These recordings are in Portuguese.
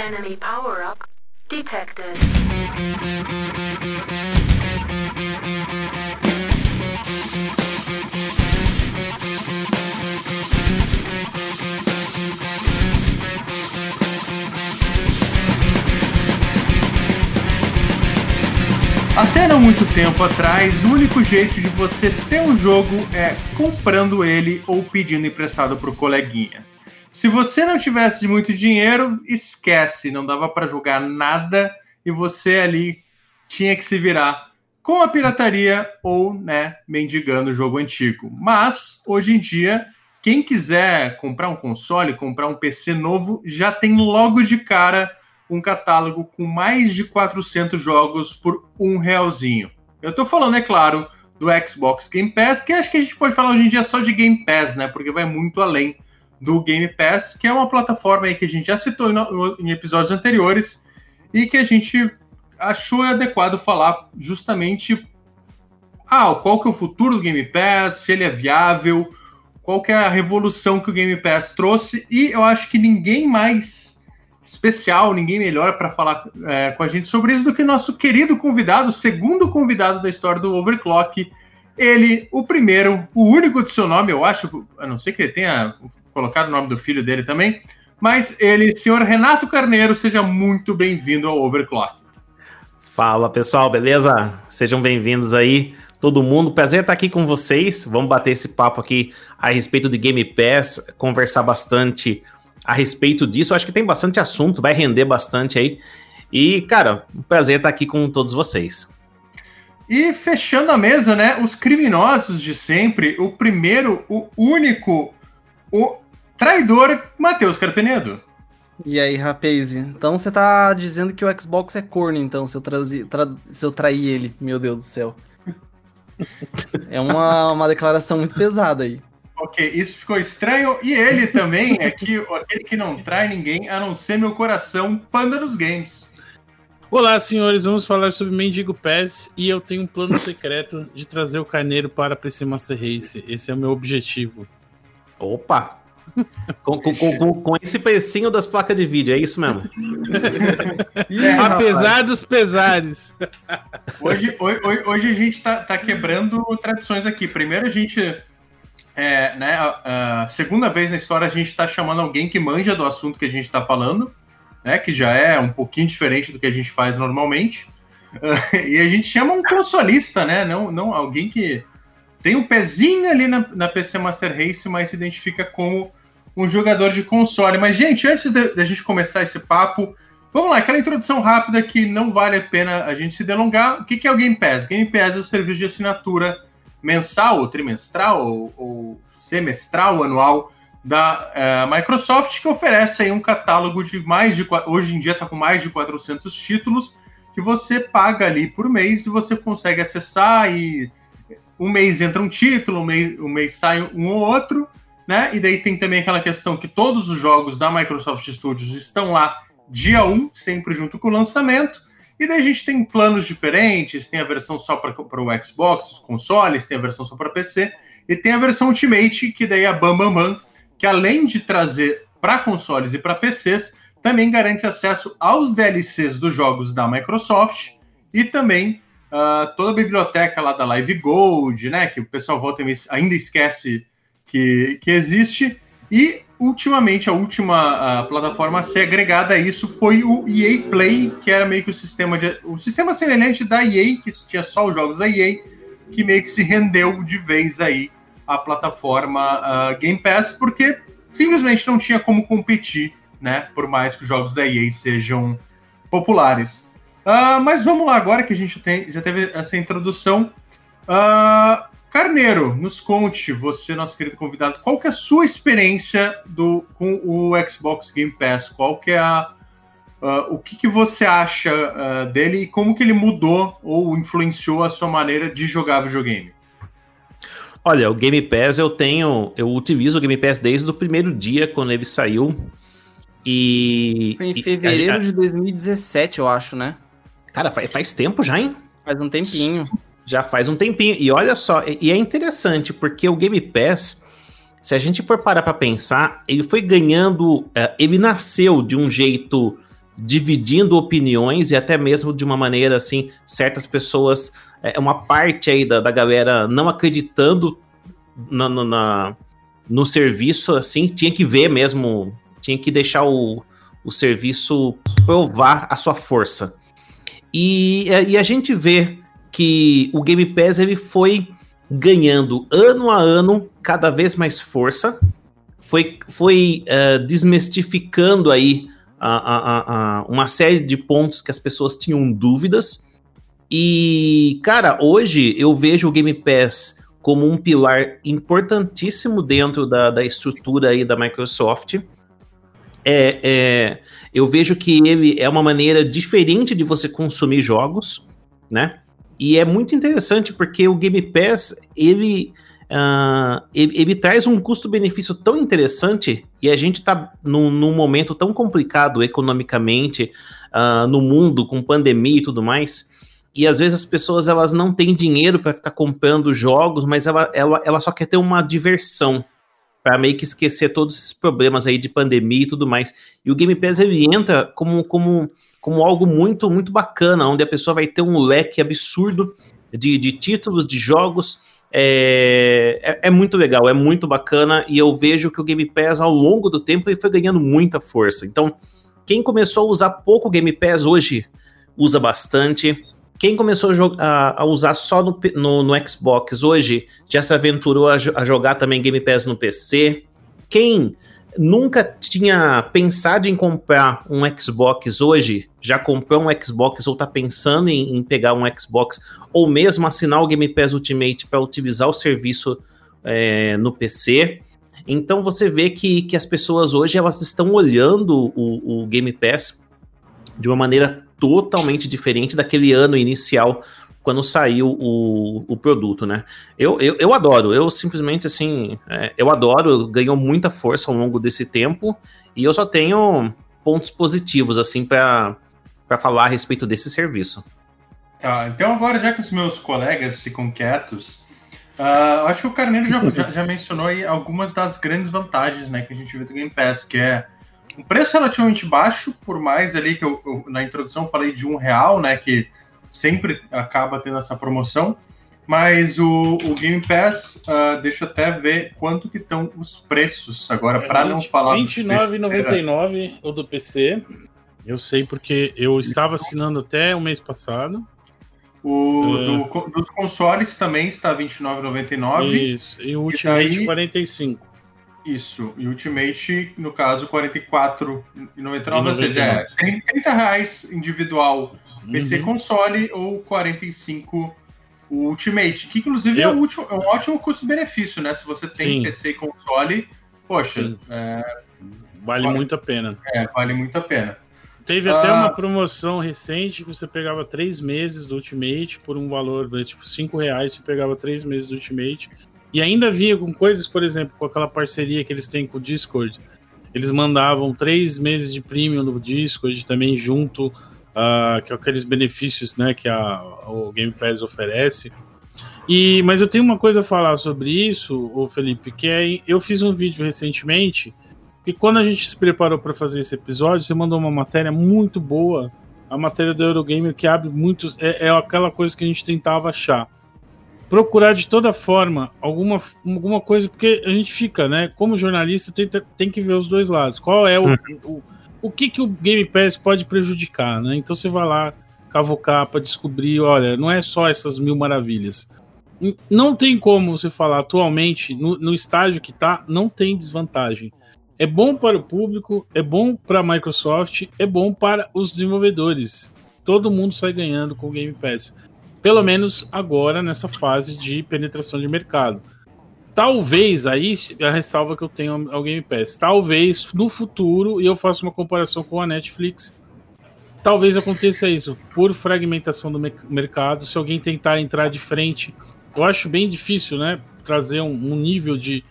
Enemy power-up detected. Até não muito tempo atrás, o único jeito de você ter um jogo é comprando ele ou pedindo emprestado pro coleguinha. Se você não tivesse muito dinheiro, esquece, não dava para jogar nada e você ali tinha que se virar com a pirataria ou, né, mendigando o jogo antigo. Mas hoje em dia, quem quiser comprar um console, comprar um PC novo, já tem logo de cara um catálogo com mais de 400 jogos por um realzinho. Eu tô falando, é claro, do Xbox Game Pass, que acho que a gente pode falar hoje em dia só de Game Pass, né? Porque vai muito além do Game Pass, que é uma plataforma aí que a gente já citou em, episódios anteriores e que a gente achou adequado falar justamente ah, qual que é o futuro do Game Pass, se ele é viável, qual que é a revolução que o Game Pass trouxe, e eu acho que ninguém mais especial, ninguém melhor para falar é, com a gente sobre isso do que nosso querido convidado, segundo convidado da história do Overclock. Ele, o primeiro, o único de seu nome, eu acho, a não ser que ele tenha colocado o nome do filho dele também, mas ele, senhor Renato Carneiro, seja muito bem-vindo ao Overclock. Fala pessoal, beleza? Sejam bem-vindos aí, todo mundo. Prazer estar aqui com vocês. Vamos bater esse papo aqui a respeito de Game Pass, conversar bastante a respeito disso. acho que tem bastante assunto, vai render bastante aí. E, cara, um prazer estar aqui com todos vocês. E fechando a mesa, né? Os criminosos de sempre. O primeiro, o único, o traidor, Matheus Carpenedo. E aí, rapaz? Então você tá dizendo que o Xbox é corno, então, se eu, trazi, tra, se eu trair ele. Meu Deus do céu. é uma, uma declaração muito pesada aí. Ok, isso ficou estranho. E ele também é que aquele que não trai ninguém, a não ser meu coração, panda dos games. Olá, senhores, vamos falar sobre Mendigo Pass e eu tenho um plano secreto de trazer o carneiro para PC Master Race. Esse é o meu objetivo. Opa! com, com, com, com, esse precinho das placas de vídeo, é isso mesmo? é, Apesar rapaz. dos pesares. Hoje, hoje, hoje a gente tá, tá quebrando tradições aqui. Primeiro a gente é, né, a, a, segunda vez na história a gente está chamando alguém que manja do assunto que a gente está falando, né, que já é um pouquinho diferente do que a gente faz normalmente. Uh, e a gente chama um consolista, né, não, não alguém que tem um pezinho ali na, na PC Master Race, mas se identifica como um jogador de console. Mas, gente, antes da gente começar esse papo, vamos lá, aquela introdução rápida que não vale a pena a gente se delongar. O que, é o Game Pass? Game Pass é o serviço de assinatura mensal, ou trimestral, ou, ou semestral, anual da uh, Microsoft, que oferece aí um catálogo de mais de. Hoje em dia está com mais de 400 títulos, que você paga ali por mês e você consegue acessar e um mês entra um título, um mês, um mês sai um ou outro, né? E daí tem também aquela questão que todos os jogos da Microsoft Studios estão lá dia 1, sempre junto com o lançamento. E daí a gente tem planos diferentes, tem a versão só para o Xbox, os consoles, tem a versão só para PC, e tem a versão Ultimate, que daí é a Bam Bam Bam, que além de trazer para consoles e para PCs, também garante acesso aos DLCs dos jogos da Microsoft e também uh, toda a biblioteca lá da Live Gold, né? Que o pessoal volta e ainda esquece que, que existe. E ultimamente, a última a plataforma a ser agregada a isso foi o EA Play, que era meio que o sistema de. O sistema semelhante da EA, que tinha só os jogos da EA, que meio que se rendeu de vez aí a plataforma uh, Game Pass, porque simplesmente não tinha como competir, né? Por mais que os jogos da EA sejam populares. Uh, mas vamos lá, agora que a gente tem, já teve essa introdução. Uh, Carneiro, nos conte, você, nosso querido convidado, qual que é a sua experiência do, com o Xbox Game Pass? Qual que é a. Uh, o que, que você acha uh, dele e como que ele mudou ou influenciou a sua maneira de jogar videogame? Olha, o Game Pass eu tenho. Eu utilizo o Game Pass desde o primeiro dia quando ele saiu. E. Foi em fevereiro a, de 2017, eu acho, né? Cara, faz, faz tempo já, hein? Faz um tempinho. Já faz um tempinho. E olha só, e é interessante, porque o Game Pass, se a gente for parar para pensar, ele foi ganhando. Uh, ele nasceu de um jeito dividindo opiniões e até mesmo de uma maneira assim, certas pessoas, é uma parte aí da, da galera não acreditando na, na, no serviço, assim, tinha que ver mesmo, tinha que deixar o, o serviço provar a sua força. E, e a gente vê que o Game Pass ele foi ganhando ano a ano cada vez mais força, foi, foi uh, desmistificando aí uma série de pontos que as pessoas tinham dúvidas. E, cara, hoje eu vejo o Game Pass como um pilar importantíssimo dentro da, da estrutura aí da Microsoft. É, é, eu vejo que ele é uma maneira diferente de você consumir jogos, né? E é muito interessante porque o Game Pass, ele, uh, ele, ele, traz um custo-benefício tão interessante e a gente está num, num, momento tão complicado economicamente, uh, no mundo, com pandemia e tudo mais, e às vezes as pessoas elas não têm dinheiro para ficar comprando jogos, mas ela, ela, ela só quer ter uma diversão para meio que esquecer todos esses problemas aí de pandemia e tudo mais. E o Game Pass ele entra como, como como algo muito, muito bacana, onde a pessoa vai ter um leque absurdo de, de títulos, de jogos. É, é, é, muito legal, é muito bacana, e eu vejo que o Game Pass, ao longo do tempo, ele foi ganhando muita força. Então, quem começou a usar pouco Game Pass hoje usa bastante. Quem começou a, a usar só no, no, no, Xbox hoje já se aventurou a, a jogar também Game Pass no PC. Quem nunca tinha pensado em comprar um Xbox hoje, já comprou um Xbox ou está pensando em, em, pegar um Xbox, ou mesmo assinar o Game Pass Ultimate para utilizar o serviço é, no PC. Então você vê que, que as pessoas hoje elas estão olhando o, o Game Pass de uma maneira totalmente diferente daquele ano inicial quando saiu o, o produto, né? Eu, eu, eu adoro, eu simplesmente assim, é, eu adoro, ganhou muita força ao longo desse tempo e eu só tenho pontos positivos assim para falar a respeito desse serviço. Tá, então agora já que os meus colegas ficam quietos, uh, acho que o Carneiro já, já, já, mencionou aí algumas das grandes vantagens né, que a gente vê do Game Pass, que é um preço relativamente baixo, por mais ali que eu, eu na introdução falei de um real, né, que sempre acaba tendo essa promoção. Mas o, o Game Pass, uh, deixa eu até ver quanto que estão os preços agora, para não falar... R$ 29,99 o do PC. Eu sei porque eu estava assinando até o mês passado. O é... do, dos consoles também está R$ 29,99. Isso, e o Ultimate e daí... 45. Isso, e Ultimate, no caso, R$ 44,99, ou seja, é 30 reais individual PC uhum. console ou 45 o Ultimate, que inclusive eu... é, um último, é um ótimo custo-benefício, né? Se você tem Sim. PC e console, poxa, é... vale, vale muito a pena. É, vale muito a pena. Teve até uma ah. promoção recente que você pegava três meses do Ultimate por um valor de tipo cinco reais, você pegava três meses do Ultimate. E ainda vinha com coisas, por exemplo, com aquela parceria que eles têm com o Discord. Eles mandavam três meses de premium no Discord também junto uh, que é aqueles benefícios né, que a, o Game Pass oferece. E, mas eu tenho uma coisa a falar sobre isso, o Felipe, que é eu fiz um vídeo recentemente que quando a gente se preparou para fazer esse episódio, você mandou uma matéria muito boa, a matéria do Eurogamer que abre muitos, é, é aquela coisa que a gente tentava achar procurar de toda forma alguma, alguma coisa, porque a gente fica, né? Como jornalista, tem, tem que ver os dois lados. Qual é o, uhum. o, o que, que o Game Pass pode prejudicar, né? Então você vai lá cavocar para descobrir, olha, não é só essas mil maravilhas. Não tem como você falar atualmente, no, no estágio que tá, não tem desvantagem. É bom para o público, é bom para a Microsoft, é bom para os desenvolvedores. Todo mundo sai ganhando com o Game Pass. Pelo menos agora nessa fase de penetração de mercado. Talvez, aí a ressalva que eu tenho ao Game Pass, talvez no futuro, e eu faço uma comparação com a Netflix, talvez aconteça isso, por fragmentação do mercado, se alguém tentar entrar de frente, eu acho bem difícil, né, trazer um, um nível de,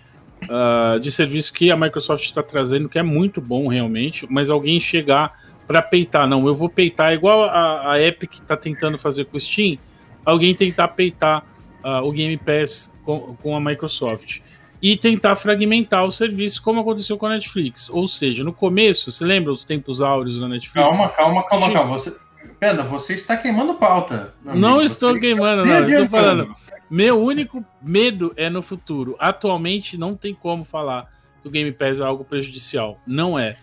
uh, de serviço que a Microsoft está trazendo, que é muito bom realmente, mas alguém chegar para peitar, não, eu vou peitar, igual a, a Epic está tentando fazer com o Steam, alguém tentar peitar uh, o Game Pass com, com a Microsoft. e tentar fragmentar o serviço, como aconteceu com a Netflix. Ou seja, no começo, você lembra os tempos áureos da Netflix? Calma, calma, calma, calma. Você, Pena, você está queimando pauta. Não estou você queimando, não. Estou falando. Meu único medo é no futuro. Atualmente não tem como falar que o Game Pass é algo prejudicial. Não é.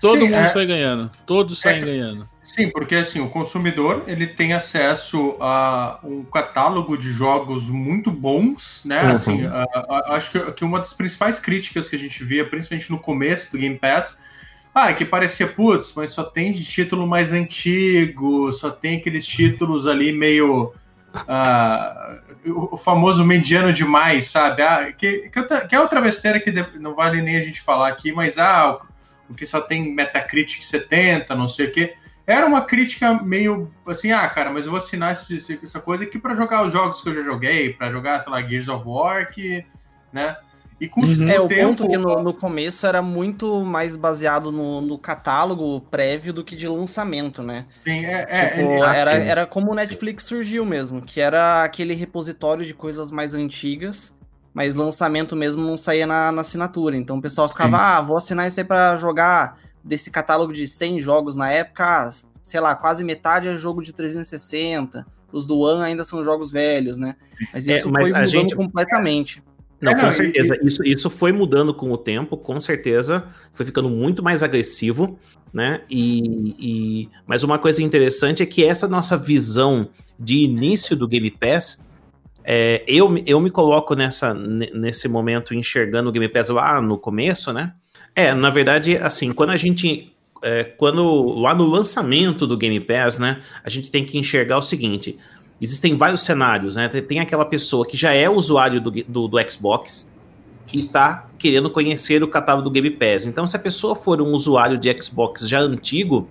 Todo Sim, mundo é... sai ganhando. Todos é... saem ganhando. Sim, porque assim, o consumidor ele tem acesso a um catálogo de jogos muito bons, né? Uhum. Assim, a, a, acho que, que, uma das principais críticas que a gente via, principalmente no começo do Game Pass, ah, é que parecia, putz, mas só tem de título mais antigo, só tem aqueles títulos ali meio. Uh, o famoso mediano demais, sabe? Ah, que, que, que, é outra besteira que não vale nem a gente falar aqui, mas ah, o, o que só tem Metacritic 70, não sei o quê. Era uma crítica meio assim, ah, cara, mas eu vou assinar essa coisa aqui para jogar os jogos que eu já joguei, para jogar, sei lá, Gears of War, que, né? E com uhum. É, o tempo... ponto que no, no, começo era muito mais baseado no, no, catálogo prévio do que de lançamento, né? Sim, é. é tipo, é, era, era como o Netflix surgiu mesmo, que era aquele repositório de coisas mais antigas, mas lançamento mesmo não saía na, na assinatura. Então o pessoal ficava, Sim. ah, vou assinar isso aí pra jogar desse catálogo de 100 jogos na época, sei lá, quase metade é jogo de 360. Os do One ainda são jogos velhos, né? Mas é, isso é, mas foi mudando gente... completamente. Não, é, com certeza. Isso, isso foi mudando com o tempo, com certeza. Foi ficando muito mais agressivo, né? E, e... Mas uma coisa interessante é que essa nossa visão de início do Game Pass. É, eu, eu me coloco nessa, nesse momento enxergando o Game Pass lá no começo, né? É, na verdade, assim, quando a gente. É, quando lá no lançamento do Game Pass, né, a gente tem que enxergar o seguinte: existem vários cenários, né? Tem aquela pessoa que já é usuário do, do, do Xbox e está querendo conhecer o catálogo do Game Pass. Então, se a pessoa for um usuário de Xbox já antigo,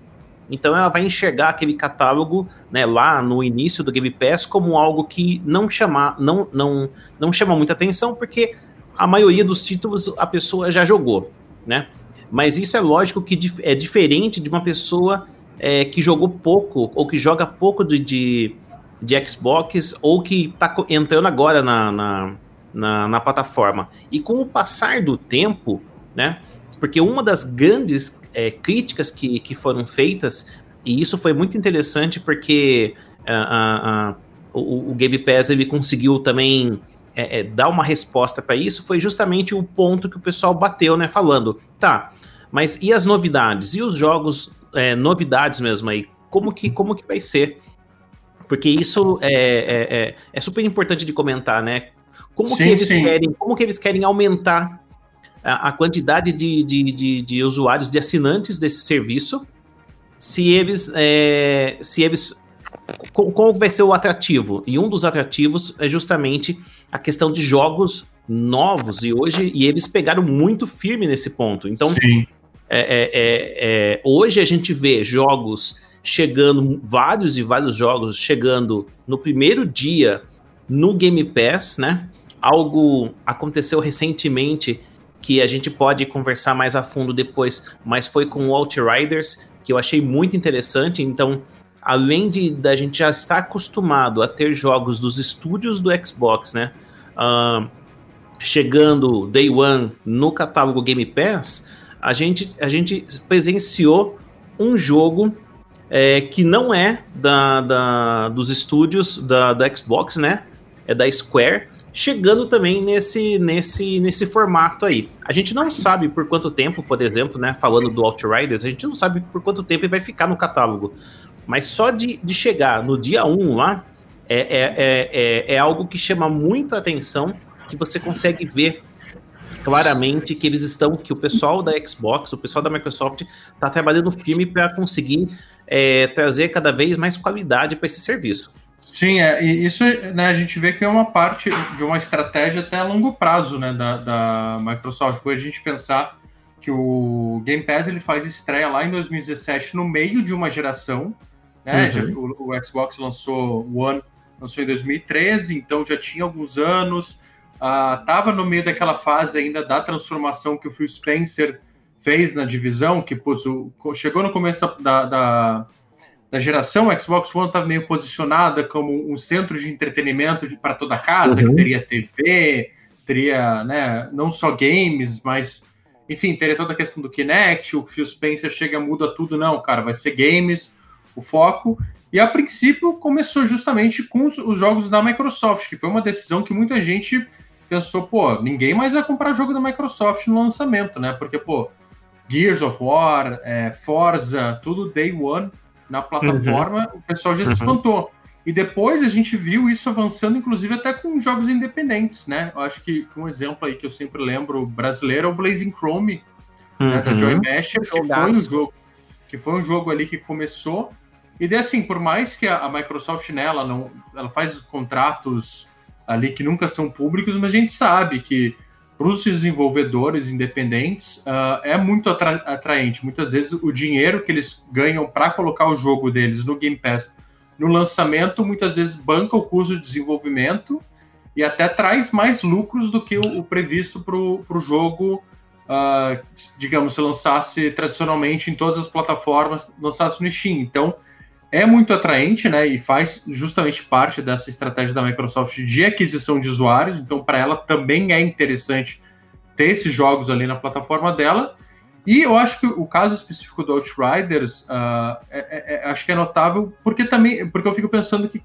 então ela vai enxergar aquele catálogo, né, lá no início do Game Pass como algo que não chama, não, não, não chama muita atenção, porque a maioria dos títulos a pessoa já jogou, né? Mas isso é lógico que é diferente de uma pessoa é, que jogou pouco ou que joga pouco de, de de Xbox ou que está entrando agora na, na, na, na, plataforma. E com o passar do tempo, né? Porque uma das grandes é, críticas que, que foram feitas, e isso foi muito interessante porque uh, uh, uh, o, o Game Pass ele conseguiu também é, é, dar uma resposta para isso, foi justamente o ponto que o pessoal bateu, né? Falando, tá, mas e as novidades? E os jogos, é, novidades mesmo aí? Como que, como que vai ser? Porque isso é, é, é, é super importante de comentar, né? Como, sim, que, eles querem, como que eles querem aumentar a, a quantidade de, de, de, de, usuários, de assinantes desse serviço, se eles. É, se eles qual vai ser o atrativo? E um dos atrativos é justamente a questão de jogos novos e hoje e eles pegaram muito firme nesse ponto. Então, é, é, é, é, hoje a gente vê jogos chegando, vários e vários jogos chegando no primeiro dia no Game Pass, né? Algo aconteceu recentemente que a gente pode conversar mais a fundo depois, mas foi com o Outriders, que eu achei muito interessante. Então, além de da gente já estar acostumado a ter jogos dos estúdios do Xbox, né? Uh, chegando Day One no catálogo Game Pass, a gente, a gente presenciou um jogo é, que não é da, da, dos estúdios da, da Xbox, né? É da Square, chegando também nesse, nesse, nesse formato aí. A gente não sabe por quanto tempo, por exemplo, né? Falando do Outriders, a gente não sabe por quanto tempo ele vai ficar no catálogo. Mas só de, de chegar no dia 1 lá, é, é, é, é, é algo que chama muita atenção, que você consegue ver claramente que eles estão, que o pessoal da Xbox, o pessoal da Microsoft, está trabalhando firme para conseguir é, trazer cada vez mais qualidade para esse serviço. Sim, é, e isso né, a gente vê que é uma parte de uma estratégia até a longo prazo né, da, da Microsoft. Foi a gente pensar que o Game Pass ele faz estreia lá em 2017, no meio de uma geração. Né? Uhum. Já, o, o, Xbox lançou o One lançou em 2013, então já tinha alguns anos. Estava uh, no meio daquela fase ainda da transformação que o Phil Spencer fez na divisão, que putz, o, chegou no começo da, da, da geração, o Xbox One estava meio posicionada como um centro de entretenimento para toda a casa, uhum. que teria TV, teria, né, não só games, mas, enfim, teria toda a questão do Kinect, o Phil Spencer chega muda tudo, não, cara, vai ser games, o foco, e a princípio começou justamente com os, os jogos da Microsoft, que foi uma decisão que muita gente pensou, pô, ninguém mais vai comprar jogo da Microsoft no lançamento, né, porque, pô, Gears of War, é, Forza, tudo Day One na plataforma, uhum. o pessoal já se uhum. espantou. E depois a gente viu isso avançando, inclusive até com jogos independentes, né? Eu acho que, um exemplo aí que eu sempre lembro brasileiro é o Blazing Chrome, uhum. né, da Joy Masher, que foi um jogo que foi um jogo ali que começou. E daí, assim, por mais que a, Microsoft nela não, ela faz contratos ali que nunca são públicos, mas a gente sabe que para os desenvolvedores independentes uh, é muito atra atraente. Muitas vezes o dinheiro que eles ganham para colocar o jogo deles no Game Pass no lançamento, muitas vezes banca o custo de desenvolvimento e até traz mais lucros do que o, o previsto para o jogo, uh, digamos, se lançasse tradicionalmente em todas as plataformas, lançasse no Steam. Então, é muito atraente, né? E faz justamente parte dessa estratégia da Microsoft de aquisição de usuários. Então, para ela também é interessante ter esses jogos ali na plataforma dela. E eu acho que o caso específico do Outriders uh, é, é, acho que é notável porque também porque eu fico pensando que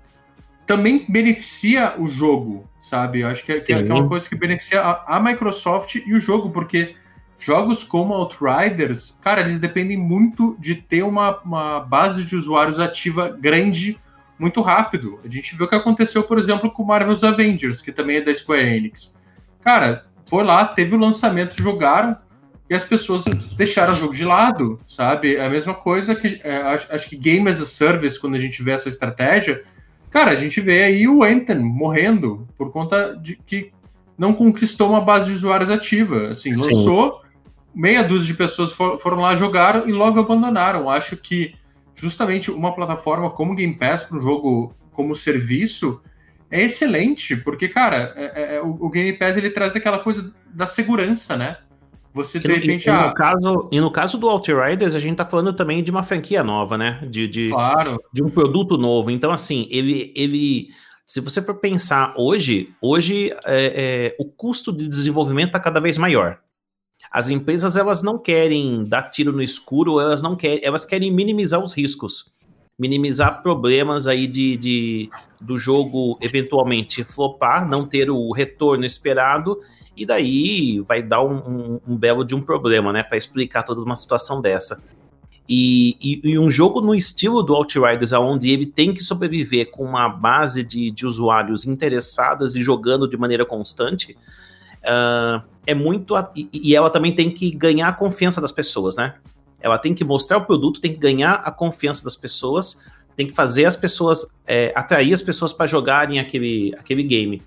também beneficia o jogo, sabe? Eu acho que é, que é, uma coisa que beneficia a, a, Microsoft e o jogo, porque jogos como Outriders, cara, eles dependem muito de ter uma, uma base de usuários ativa grande muito rápido. A gente viu o que aconteceu, por exemplo, com Marvel's Avengers, que também é da Square Enix. Cara, foi lá, teve o lançamento, jogaram, e as pessoas deixaram o jogo de lado, sabe? É a mesma coisa que é, acho, acho, que Game as a Service, quando a gente vê essa estratégia, cara, a gente vê aí o Anthem morrendo por conta de que não conquistou uma base de usuários ativa. Assim, lançou, Sim. Meia dúzia de pessoas for, foram lá, jogaram e logo abandonaram. Acho que justamente uma plataforma como Game Pass para um jogo como serviço é excelente, porque, cara, é, é, é o, Game Pass ele traz aquela coisa da segurança, né? Você de repente. E, ah, no caso, e no caso do Outriders, a gente tá falando também de uma franquia nova, né? De, de, claro. de um produto novo. Então, assim, ele. ele se você for pensar hoje, hoje é, é, o custo de desenvolvimento está cada vez maior. As empresas elas não querem dar tiro no escuro, elas não querem, elas querem minimizar os riscos, minimizar problemas aí de, de do jogo eventualmente flopar, não ter o retorno esperado e daí vai dar um, um, um belo de um problema, né, para explicar toda uma situação dessa. E, e, e, um jogo no estilo do Outriders, onde ele tem que sobreviver com uma base de, de usuários interessadas e jogando de maneira constante, uh, é muito. E, e, ela também tem que ganhar a confiança das pessoas, né? Ela tem que mostrar o produto, tem que ganhar a confiança das pessoas, tem que fazer as pessoas, é, atrair as pessoas para jogarem aquele, aquele game.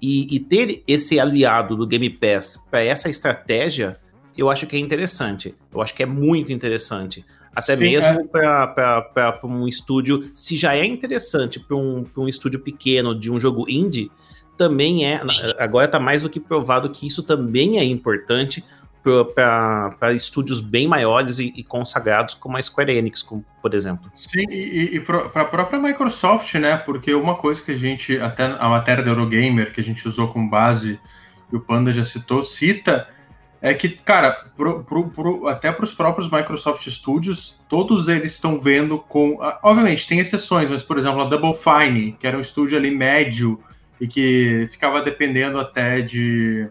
E, e ter esse aliado do Game Pass para essa estratégia, eu acho que é interessante. Eu acho que é muito interessante. Até Sim, mesmo é. para um estúdio, se já é interessante para um, um estúdio pequeno de um jogo indie, também é. Agora está mais do que provado que isso também é importante para estúdios bem maiores e, e, consagrados como a Square Enix, como, por exemplo. Sim, e, e para a própria Microsoft, né? Porque uma coisa que a gente, até a matéria da Eurogamer, que a gente usou como base, e o Panda já citou, cita, é que, cara, pro, pro, pro, até para os próprios Microsoft Studios, todos eles estão vendo com. Obviamente, tem exceções, mas, por exemplo, a Double Fine, que era um estúdio ali médio e que ficava dependendo até de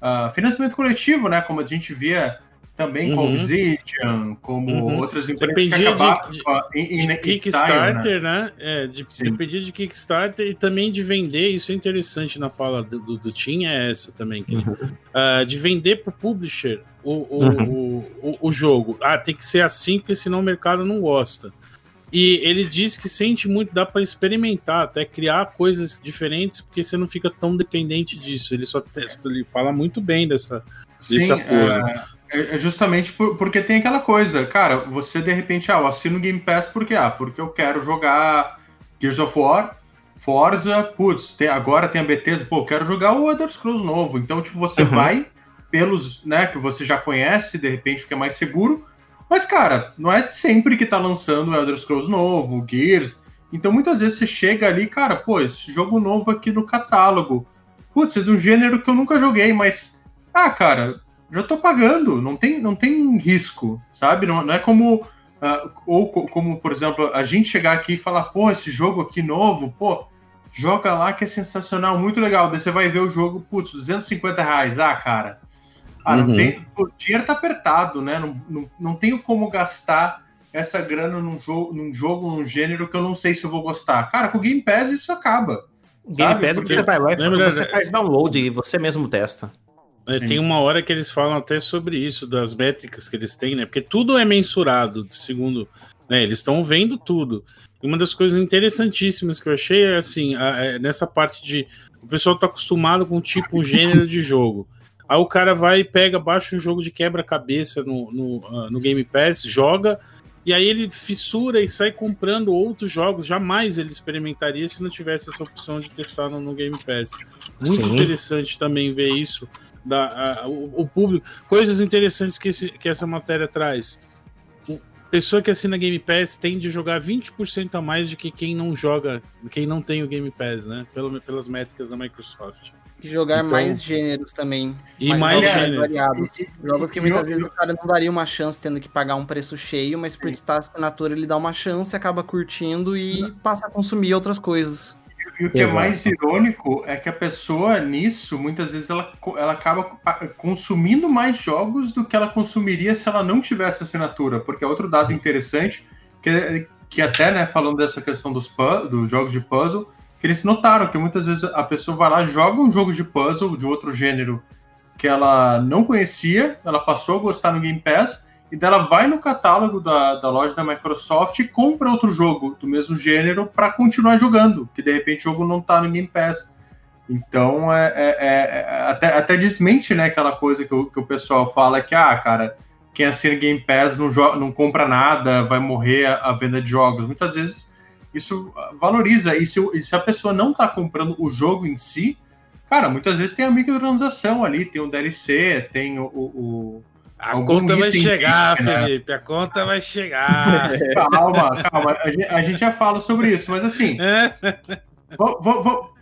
uh, financiamento coletivo, né? Como a gente via também uhum. com o Obsidian, como uhum. outras empresas dependia que acabaram de, de, em, em Kickstarter, né? né? É, de, dependia de Kickstarter e também de vender, isso é interessante na fala do, do, do Tim, é essa também, uhum. uh, de vender para o publisher o, o, uhum. o, o, o jogo. Ah, tem que ser assim, porque senão o mercado não gosta. E ele diz que sente muito, dá para experimentar, até criar coisas diferentes, porque você não fica tão dependente disso. Ele só ele fala muito bem dessa, Sim, desse apoio. É, é justamente por, porque tem aquela coisa, cara, você de repente, ah, eu assino o Game Pass porque, ah, porque eu quero jogar Gears of War, Forza, putz, tem, agora tem a Bethesda, pô, eu quero jogar o Elder Scrolls novo. Então, tipo, você uhum. vai pelos, né, que você já conhece, de repente, o que é mais seguro, mas, cara, não é sempre que tá lançando o Elder Scrolls novo, Gears. Então, muitas vezes você chega ali, cara, pô, esse jogo novo aqui no catálogo. putz, é de um gênero que eu nunca joguei, mas, ah, cara, já tô pagando, não tem, não tem risco, sabe? Não, não é como, uh, ou como, por exemplo, a gente chegar aqui e falar, pô, esse jogo aqui novo, pô, joga lá que é sensacional, muito legal. Daí você vai ver o jogo, putz, 250 reais, ah, cara. Ah, não uhum. tem, o dinheiro tá apertado, né? Não, não, não tenho como gastar essa grana num jogo, num jogo, num gênero que eu não sei se eu vou gostar. Cara, com o Game Pass isso acaba. Game Pass Porque... você vai lá e você faz download e você mesmo testa. É, tem uma hora que eles falam até sobre isso, das métricas que eles têm, né? Porque tudo é mensurado, segundo. Né, eles estão vendo tudo. E uma das coisas interessantíssimas que eu achei é assim: a, é, nessa parte de. O pessoal tá acostumado com tipo, um gênero de jogo. Aí o cara vai e pega, baixa um jogo de quebra-cabeça no, no, uh, no Game Pass, joga, e aí ele fissura e sai comprando outros jogos. Jamais ele experimentaria se não tivesse essa opção de testar no, no Game Pass. Muito Sim. interessante também ver isso da, a, o, o, público. Coisas interessantes que, esse, que essa matéria traz. O, pessoa que assina Game Pass tende a jogar 20% a mais do que quem não joga, quem não tem o Game Pass, né? Pelo, pelas métricas da Microsoft. Jogar então, mais gêneros também. E mais, mais gêneros. Variados. Jogos que muitas vezes o cara não daria uma chance tendo que pagar um preço cheio, mas porque tá assinatura ele dá uma chance, acaba curtindo e passa a consumir outras coisas. E o que é Exato. é mais irônico é que a pessoa nisso, muitas vezes, ela, ela acaba consumindo mais jogos do que ela consumiria se ela não tivesse assinatura. Porque é outro dado interessante, que, que até, né, falando dessa questão dos, dos jogos de puzzle, eles notaram que muitas vezes a pessoa vai lá, joga um jogo de puzzle de outro gênero que ela não conhecia, ela passou a gostar no Game Pass, e dela vai no catálogo da, da loja da Microsoft e compra outro jogo do mesmo gênero para continuar jogando, que de repente o jogo não está no Game Pass. Então, é, é, é, é, até, até desmente né, aquela coisa que o, que o pessoal fala que, ah, cara, quem assina Game Pass não, não compra nada, vai morrer a, a, venda de jogos. Muitas vezes isso valoriza. E se, e se a pessoa não está comprando o jogo em si, cara, muitas vezes tem a microtransação ali, tem o DLC, tem o, o a conta vai chegar, né? Felipe. A conta vai chegar. Calma, calma. A gente, a gente, já fala sobre isso, mas assim. vou, vou, vou,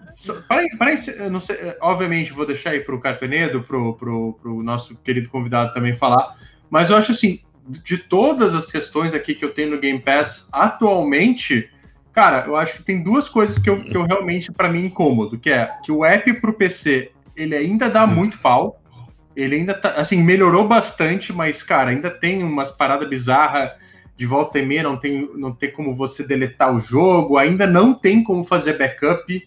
para, para, não sei, obviamente, vou deixar aí para o Carpenedo, para o nosso querido convidado também falar. Mas eu acho assim, de todas as questões aqui que eu tenho no Game Pass atualmente, cara, eu acho que tem duas coisas que eu, que eu realmente, para mim, incômodo, que é que o app para o PC ele ainda dá hum. muito pau. Ele ainda tá, assim, melhorou bastante, mas, cara, ainda tem umas paradas bizarras de volta e meia, não tem, não tem como você deletar o jogo, ainda não tem como fazer backup,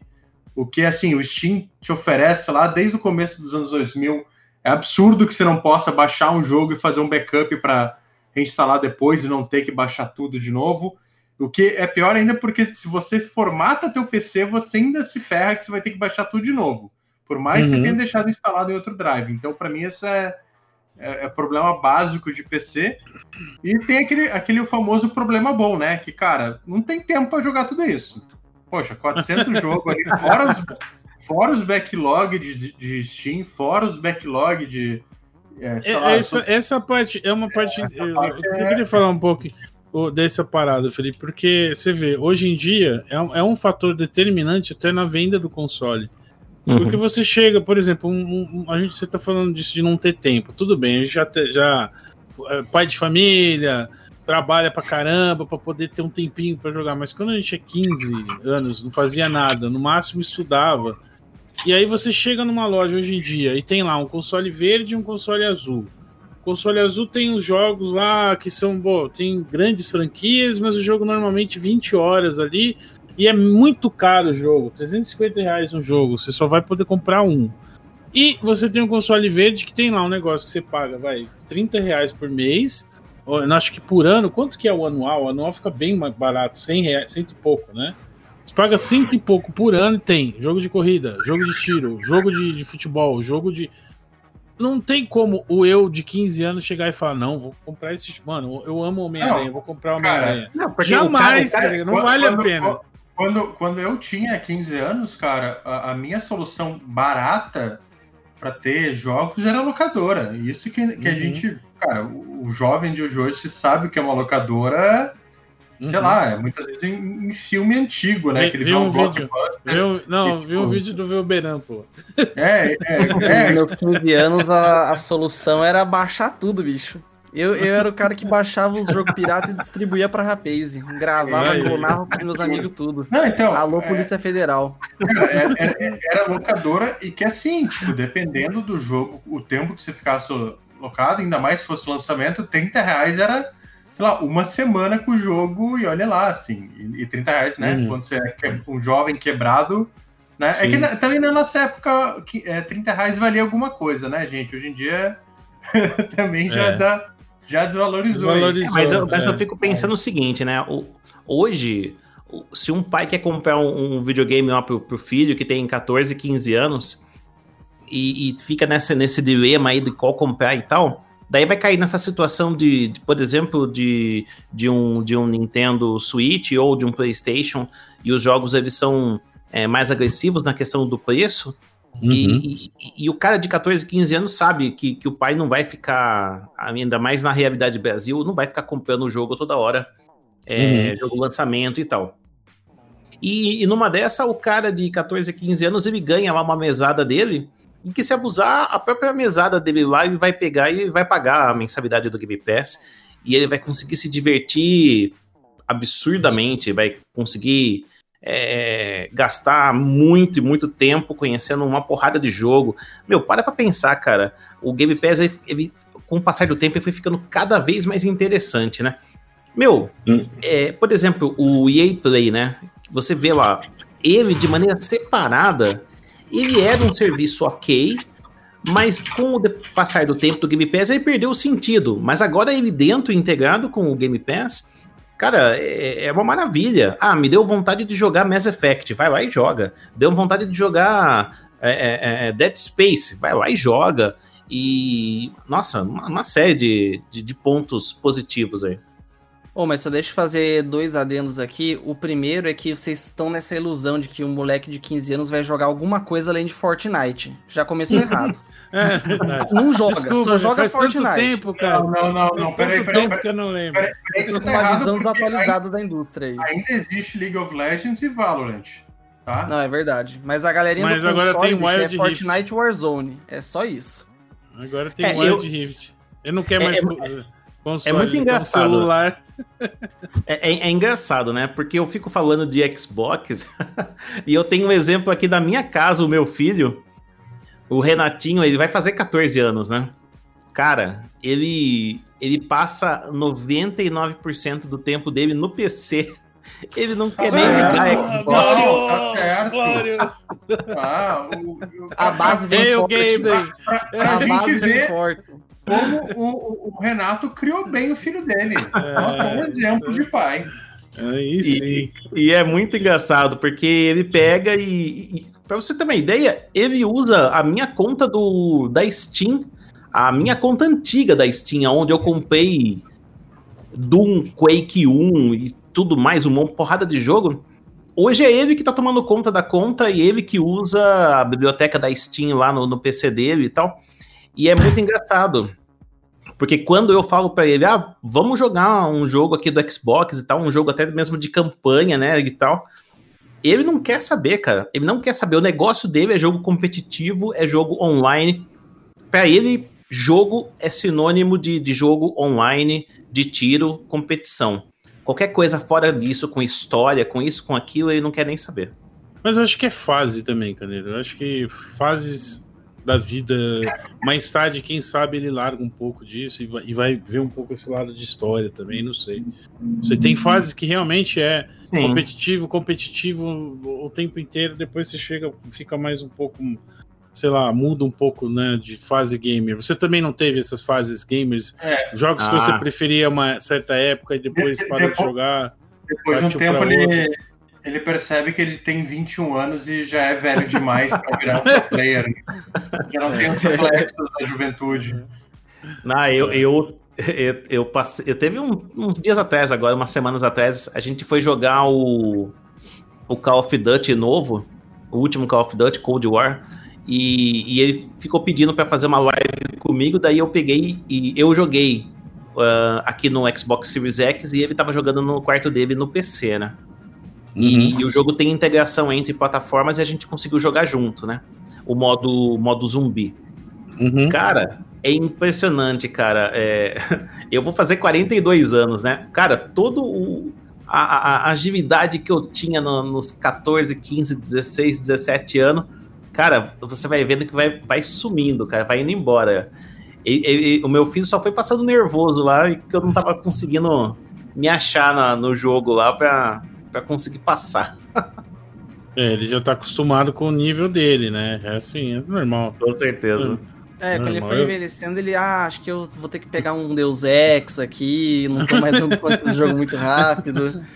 o que, assim, o Steam te oferece lá desde o começo dos anos 2000. É absurdo que você não possa baixar um jogo e fazer um backup para reinstalar depois e não ter que baixar tudo de novo. O que é pior ainda porque se você formata teu PC, você ainda se ferra que você vai ter que baixar tudo de novo. Por mais uhum. que você tenha deixado instalado em outro drive. Então, para mim, isso é, é, é, problema básico de PC. E tem aquele, aquele famoso problema bom, né? Que, cara, não tem tempo para jogar tudo isso. Poxa, 400 jogos ali, fora os, fora os backlog de, de Steam, fora os backlog de. É, é lá, essa, tô... essa parte é uma parte. É, eu, parte eu, eu queria falar um pouco dessa parada, Felipe, porque você vê, hoje em dia é, é um fator determinante até na venda do console. Uhum. Porque você chega, por exemplo, um, um, a gente você está falando disso de não ter tempo. Tudo bem, a gente já, te, já é pai de família, trabalha pra caramba para poder ter um tempinho para jogar. Mas quando a gente tinha 15 anos, não fazia nada, no máximo estudava. E aí você chega numa loja hoje em dia e tem lá um console verde e um console azul. Console azul tem os jogos lá que são, bom, tem grandes franquias, mas o jogo normalmente 20 horas ali e é muito caro o jogo, 350 reais um jogo, você só vai poder comprar um. E você tem um console verde que tem lá um negócio que você paga, vai, 30 reais por mês, eu acho que por ano, quanto que é o anual? O anual fica bem mais barato, 100 reais, cento e pouco, né? Você paga cento e pouco por ano e tem jogo de corrida, jogo de tiro, jogo de, de futebol, jogo de... Não tem como o eu de 15 anos chegar e falar, não, vou comprar esse... Mano, eu amo Homem-Aranha, vou comprar Homem-Aranha. Jamais, cara, cara, não vale quando, a pena. Quando, quando eu tinha 15 anos, cara, a, a minha solução barata para ter jogos era locadora. Isso que, que uhum. a gente, cara, o, o, jovem de hoje, se sabe que é uma locadora sei lá, é muitas vezes em, em filme antigo, né? Vi- Aquele vi um blockbuster. Viu- não, E, vi um tipo, vídeo do Velberan, pô. É, é, Nos é, meus 15 anos, a, a solução era baixar tudo, bicho. Eu, eu era o cara que baixava os jogos pirata e distribuía pra Rapaze. Gravava, Aí. clonava pros meus amigos tudo. Não, então, Alô, é, Polícia Federal. Era, era- era locadora e que assim, tipo, dependendo do jogo, o tempo que você ficasse locado, ainda mais se fosse lançamento, 30 reais era, sei lá, uma semana com o jogo e olha lá, assim. E, e 30 reais, né? Uhum. Quando você é que- um jovem quebrado. Né? É Sim. que na- também na nossa época, que, é, 30 reais valia alguma coisa, né, gente? Hoje em dia também já, É. dá- já desvalorizou. Desvalorizou. Mas, eu, mas é. eu fico pensando o seguinte, né? O- hoje, se um pai quer comprar um, um videogame ó, pro, pro filho que tem 14, 15 anos e, e fica nessa, nesse dilema aí de qual comprar e tal, daí vai cair nessa situação de, de, por exemplo, de, de, um, de um Nintendo Switch ou de um PlayStation e os jogos eles são é, mais agressivos na questão do preço. Uhum. E, e- e o cara de 14, 15 anos sabe que, que o pai não vai ficar, ainda mais na realidade Brasil, não vai ficar comprando o jogo toda hora, é, jogo lançamento e tal. E, e numa dessa, o cara de 14, 15 anos, ele ganha lá uma mesada dele, e que se abusar, a própria mesada dele lá, ele vai pegar e vai pagar a mensalidade do Game Pass, e ele vai conseguir se divertir absurdamente, vai conseguir é, gastar muito e muito tempo conhecendo uma porrada de jogo. Meu, para pra pensar, cara. O Game Pass, ele, ele, com o passar do tempo, ele foi ficando cada vez mais interessante, né? Meu, Hum. é, por exemplo, o EA Play, né? Você vê lá, ele de maneira separada, ele era um serviço ok, mas com o passar do tempo do Game Pass, ele perdeu o sentido. Mas agora ele dentro, integrado com o Game Pass, Cara, é, é uma maravilha. Ah, me deu vontade de jogar Mass Effect, vai lá e joga. Deu vontade de jogar é, é, é, Dead Space, vai lá e joga. E, nossa, uma, uma série de, de, de pontos positivos aí. Ô, mas só deixa eu fazer dois adendos aqui. O primeiro é que vocês estão nessa ilusão de que um moleque de 15 anos vai jogar alguma coisa além de Fortnite. Já começou errado. É verdade. Não joga, Desculpa, só joga faz Fortnite. tanto tempo, cara. Não, não, não, não, peraí, peraí, tempo peraí. que eu não lembro. peraí, peraí, com tá uma visão desatualizada da indústria aí. Ainda existe League of Legends e Valorant, tá? Não, é verdade. Mas a galerinha Mas do agora console, tem é Wild Rift. Fortnite Warzone. É só isso. Agora tem É, Wild eu- Rift. Ele não quer É- mais é- co- console, é muito engraçado. celular. É, é- é engraçado, né? Porque eu fico falando de Xbox e eu tenho um exemplo aqui da minha casa, o meu filho, o Renatinho, ele vai fazer 14 anos, né? Cara, ele, ele passa 99% do tempo dele no PC. Ele não quer nem Ah, ligar não, Xbox. tá certo. Ah, o, o- A base vem forte. game. pra, pra A gente base vem ver forte. Como o, o- Renato criou bem o filho dele. Nossa, é um exemplo de pai. Aí sim. E é muito engraçado, porque ele pega e, e para você ter uma ideia, ele usa a minha conta do da Steam, a minha conta antiga da Steam, onde eu comprei Doom, Quake 1 e tudo mais, uma porrada de jogo. Hoje é ele que tá tomando conta da conta e ele que usa a biblioteca da Steam lá no, no PC dele e tal. E é muito engraçado. Porque quando eu falo pra ele, ah, vamos jogar um jogo aqui do Xbox e tal, um jogo até mesmo de campanha, né, e tal, ele não quer saber, cara. Ele não quer saber. O negócio dele é jogo competitivo, é jogo online. Pra ele, jogo é sinônimo de, de jogo online, de tiro, competição. Qualquer coisa fora disso, com história, com isso, com aquilo, ele não quer nem saber. Mas eu acho que é fase também, Caneiro. Eu acho que fases da vida, mais tarde, quem sabe ele larga um pouco disso e vai, e vai ver um pouco esse lado de história também, não sei. Você tem fases que realmente é Sim. competitivo, competitivo o tempo inteiro, depois você chega, fica mais um pouco, sei lá, muda um pouco, né, de fase gamer. Você também não teve essas fases gamers, É. jogos que Ah. você preferia uma certa época e depois De- para de depois- jogar. Depois de um tempo, ele, ele percebe que ele tem 21 anos e já é velho demais para virar um player. Já não tem os reflexos da juventude. Ah, eu, eu, eu, eu passei. Eu teve um- uns dias atrás, agora, umas semanas atrás, a gente foi jogar o, o Call of Duty novo, o último Call of Duty, Cold War. E, e ele ficou pedindo pra fazer uma live comigo, daí eu peguei e eu joguei uh, aqui no Xbox Series X e ele tava jogando no quarto dele no PC, né? E, Uhum. e o jogo tem integração entre plataformas e a gente conseguiu jogar junto, né? O modo, modo zumbi. Uhum. Cara, é impressionante, cara. É, Eu vou fazer 42 anos, né? Cara, todo o. A, a- a agilidade que eu tinha no- nos 14, 15, 16, 17 anos, cara, você vai vendo que vai, vai sumindo, cara, vai indo embora. E- e- o meu filho só foi passando nervoso lá e que eu não tava conseguindo me achar na- no jogo lá pra, pra conseguir passar. É, ele já tá acostumado com o nível dele, né? É assim, é normal. Com certeza. É, quando ele foi envelhecendo, ele, ah, acho que eu vou ter que pegar um Deus Ex aqui, não tô mais dando conta desse jogo muito rápido.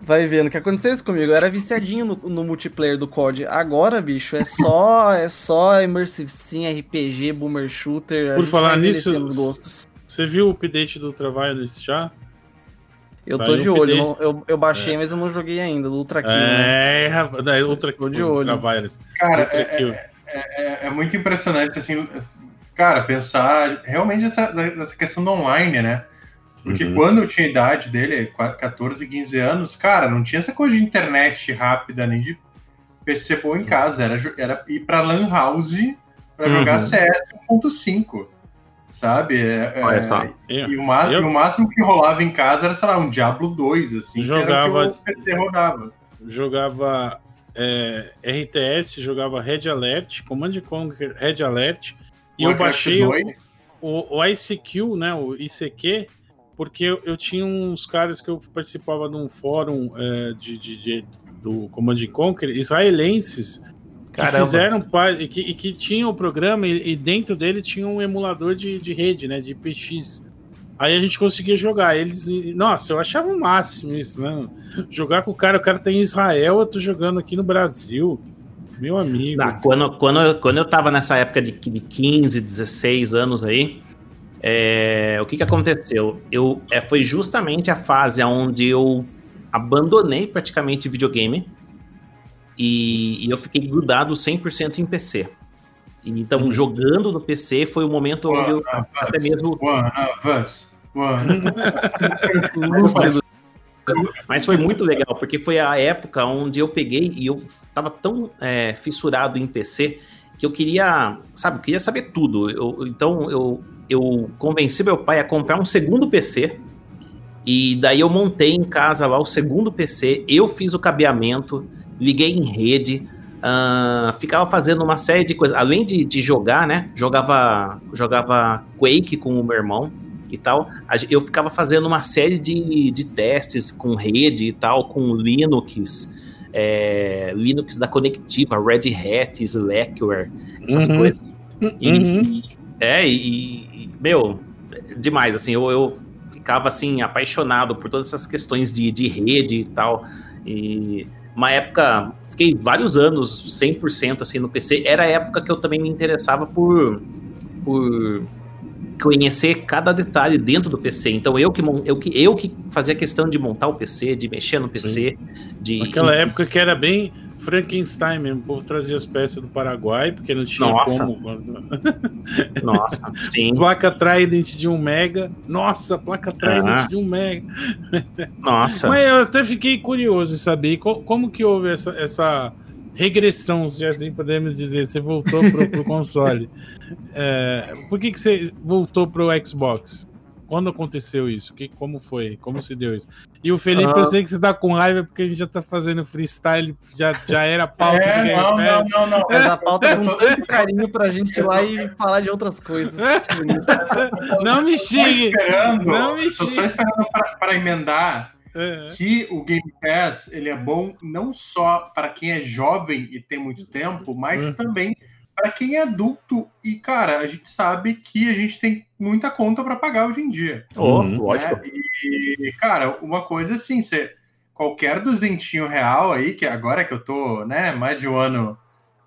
Vai vendo o que aconteceu isso comigo. Eu era viciadinho no, no multiplayer do COD. Agora, bicho, é só é só Immersive Sim, RPG, Boomer Shooter. Por falar nisso. Você viu o update do Ultraviolence já? Eu tô saiu de um olho. Eu, eu, eu baixei, mas eu não joguei ainda. Do Ultra Kill, né? É, rapaz, é, outra Estou de olho. Ultraviolence. Cara, Ultra é, Kill. é, é muito impressionante, assim, cara, pensar realmente essa, essa questão do online, né? Porque Uhum. quando eu tinha a idade dele, 14, 15 anos, cara, não tinha essa coisa de internet rápida, nem de PC bom em casa. Era, era ir pra Lan House pra Uhum. jogar CS 1.5, sabe? É, é, Olha só. E o, ma- Eu- e o máximo que rolava em casa era, sei lá, um Diablo 2, assim, que era Jogava- o que o PC rodava. jogava é, RTS, jogava Red Alert, Command and Conquer Red Alert, e eu baixei o, 2. o, o ICQ, né, o ICQ, porque eu, eu tinha uns caras que eu participava de um fórum é, de, de- de- do Command and Conquer, israelenses, que Caramba. fizeram parte, e que, e que tinham o programa, e, e dentro dele tinha um emulador de, de rede, né, de IPX. Aí a gente conseguia jogar. Eles, nossa, eu achava o máximo isso, né? Jogar com o cara, o cara tá em Israel, eu tô jogando aqui no Brasil. Meu amigo. Ah, quando, quando, eu- quando eu tava nessa época de, de 15, 16 anos aí, é, o que que aconteceu? Eu, é, foi justamente a fase onde eu abandonei praticamente videogame e, e eu fiquei grudado 100% em PC. E, Então, Uhum. jogando no PC foi o momento onde eu One até us, mesmo One of us. One. Lúcido. Mas foi muito legal, porque foi a época onde eu peguei e eu tava tão é, fissurado em PC que eu queria, sabe, eu queria saber tudo. Eu- então eu, eu convenci meu pai a comprar um segundo PC. E daí eu montei em casa lá o segundo PC, eu fiz o cabeamento, liguei em rede, ah, ficava fazendo uma série de coisas. Além de, de jogar, né? Jogava, jogava Quake com o meu irmão e tal. Eu ficava fazendo uma série de, de testes com rede e tal, com Linux, é, Linux da Conectiva, Red Hat, Slackware, essas Uhum. coisas. E, Uhum. é, e, e, meu, demais, assim, eu, eu ficava, assim, apaixonado por todas essas questões de, de rede e tal, e uma época, fiquei vários anos 100% assim no PC, era a época que eu também me interessava por, por conhecer cada detalhe dentro do PC, então eu que, eu que, eu que fazia questão de montar o PC, de mexer no PC, de... Naquela época que era bem Frankenstein mesmo. O povo trazia as peças do Paraguai, porque não tinha Nossa. como. Nossa, sim, Placa Trident de 1 mega. Nossa, placa Trident Ah. de 1 mega. nossa. Mas eu até fiquei curioso em saber co- como que houve essa, essa regressão, se assim podemos dizer. Você voltou pro, pro console. É, por que, que você voltou pro Xbox? Quando aconteceu isso? Que, como foi? Como se deu isso? E o Felipe, eu Ah. sei que você tá com raiva porque a gente já tá fazendo freestyle, já, já era pauta É, não, não, não, não. Mas a pauta com tanto carinho pra gente ir lá e falar de outras coisas. Não me xingue! Não me tô só xingue. esperando pra- para emendar É. que o Game Pass ele é bom não só para quem é jovem e tem muito tempo, mas Uhum. também para quem é adulto e cara, a gente sabe que a gente tem muita conta para pagar hoje em dia. Oh, lógico. né? E cara, uma coisa assim, você qualquer duzentinho real aí que agora que eu tô, né, mais de um ano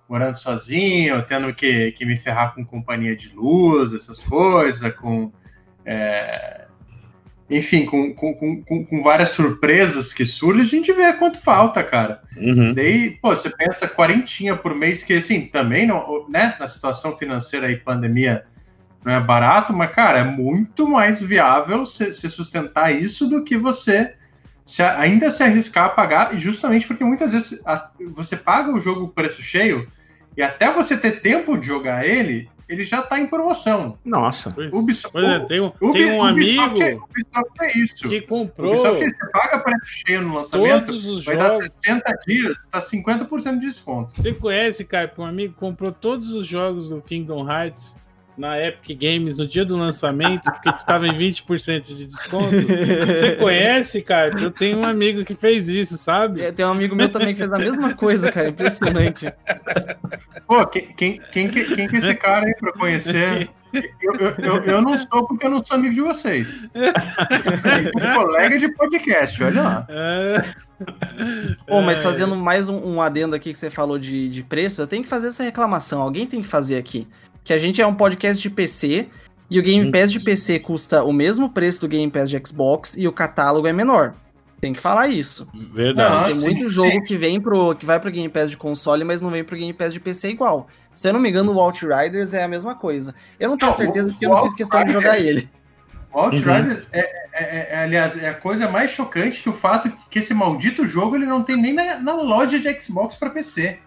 morando sozinho, tendo que, que me ferrar com companhia de luz, essas coisas, com é, enfim, com, com, com- com, várias surpresas que surgem, a gente vê quanto falta, cara. Uhum. Daí, pô, você pensa quarentinha por mês, que assim, também, não, né, na situação financeira e pandemia, não é barato, mas, cara, é muito mais viável se, se sustentar isso do que você se, ainda se arriscar a pagar, justamente porque muitas vezes a, você paga o jogo preço cheio e até você ter tempo de jogar ele, ele já tá em promoção. Nossa. Pois, Ubisoft, pois é, tem um, Ubi- tem um Ubisoft é, amigo Ubisoft é isso. que comprou Ubisoft, você paga preço cheio no lançamento, todos os vai dar jogos. 60 dias, tá 50% de desconto. Você conhece, cara, um amigo que comprou todos os jogos do Kingdom Hearts na Epic Games no dia do lançamento, porque tava em 20% de desconto. Você conhece, cara? Eu tenho um amigo que fez isso, sabe? Tem um amigo meu também que fez a mesma coisa, cara. Impressionante. Pô, quem, quem, quem, que- quem que é esse cara aí pra eu conhecer? Eu, eu, eu, não sou porque eu não sou amigo de vocês. Um colega de podcast, olha lá. Pô, mas É. fazendo mais um, um adendo aqui que você falou de, de preço, eu tenho que fazer essa reclamação. Alguém tem que fazer aqui. Que a gente é um podcast de PC e o Game Pass de PC custa o mesmo preço do Game Pass de Xbox e o catálogo é menor. Tem que falar isso. Verdade. Não, Tem muito jogo que vem pro. que vai pro Game Pass de console, mas não vem pro Game Pass de PC igual. Se eu não me engano, o Outriders é a mesma coisa. Eu não tenho Não, certeza o- porque eu não fiz questão de jogar ele. O Outriders é, é- é- é, aliás, é a coisa mais chocante que o fato que esse maldito jogo ele não tem nem na, na loja de Xbox pra PC.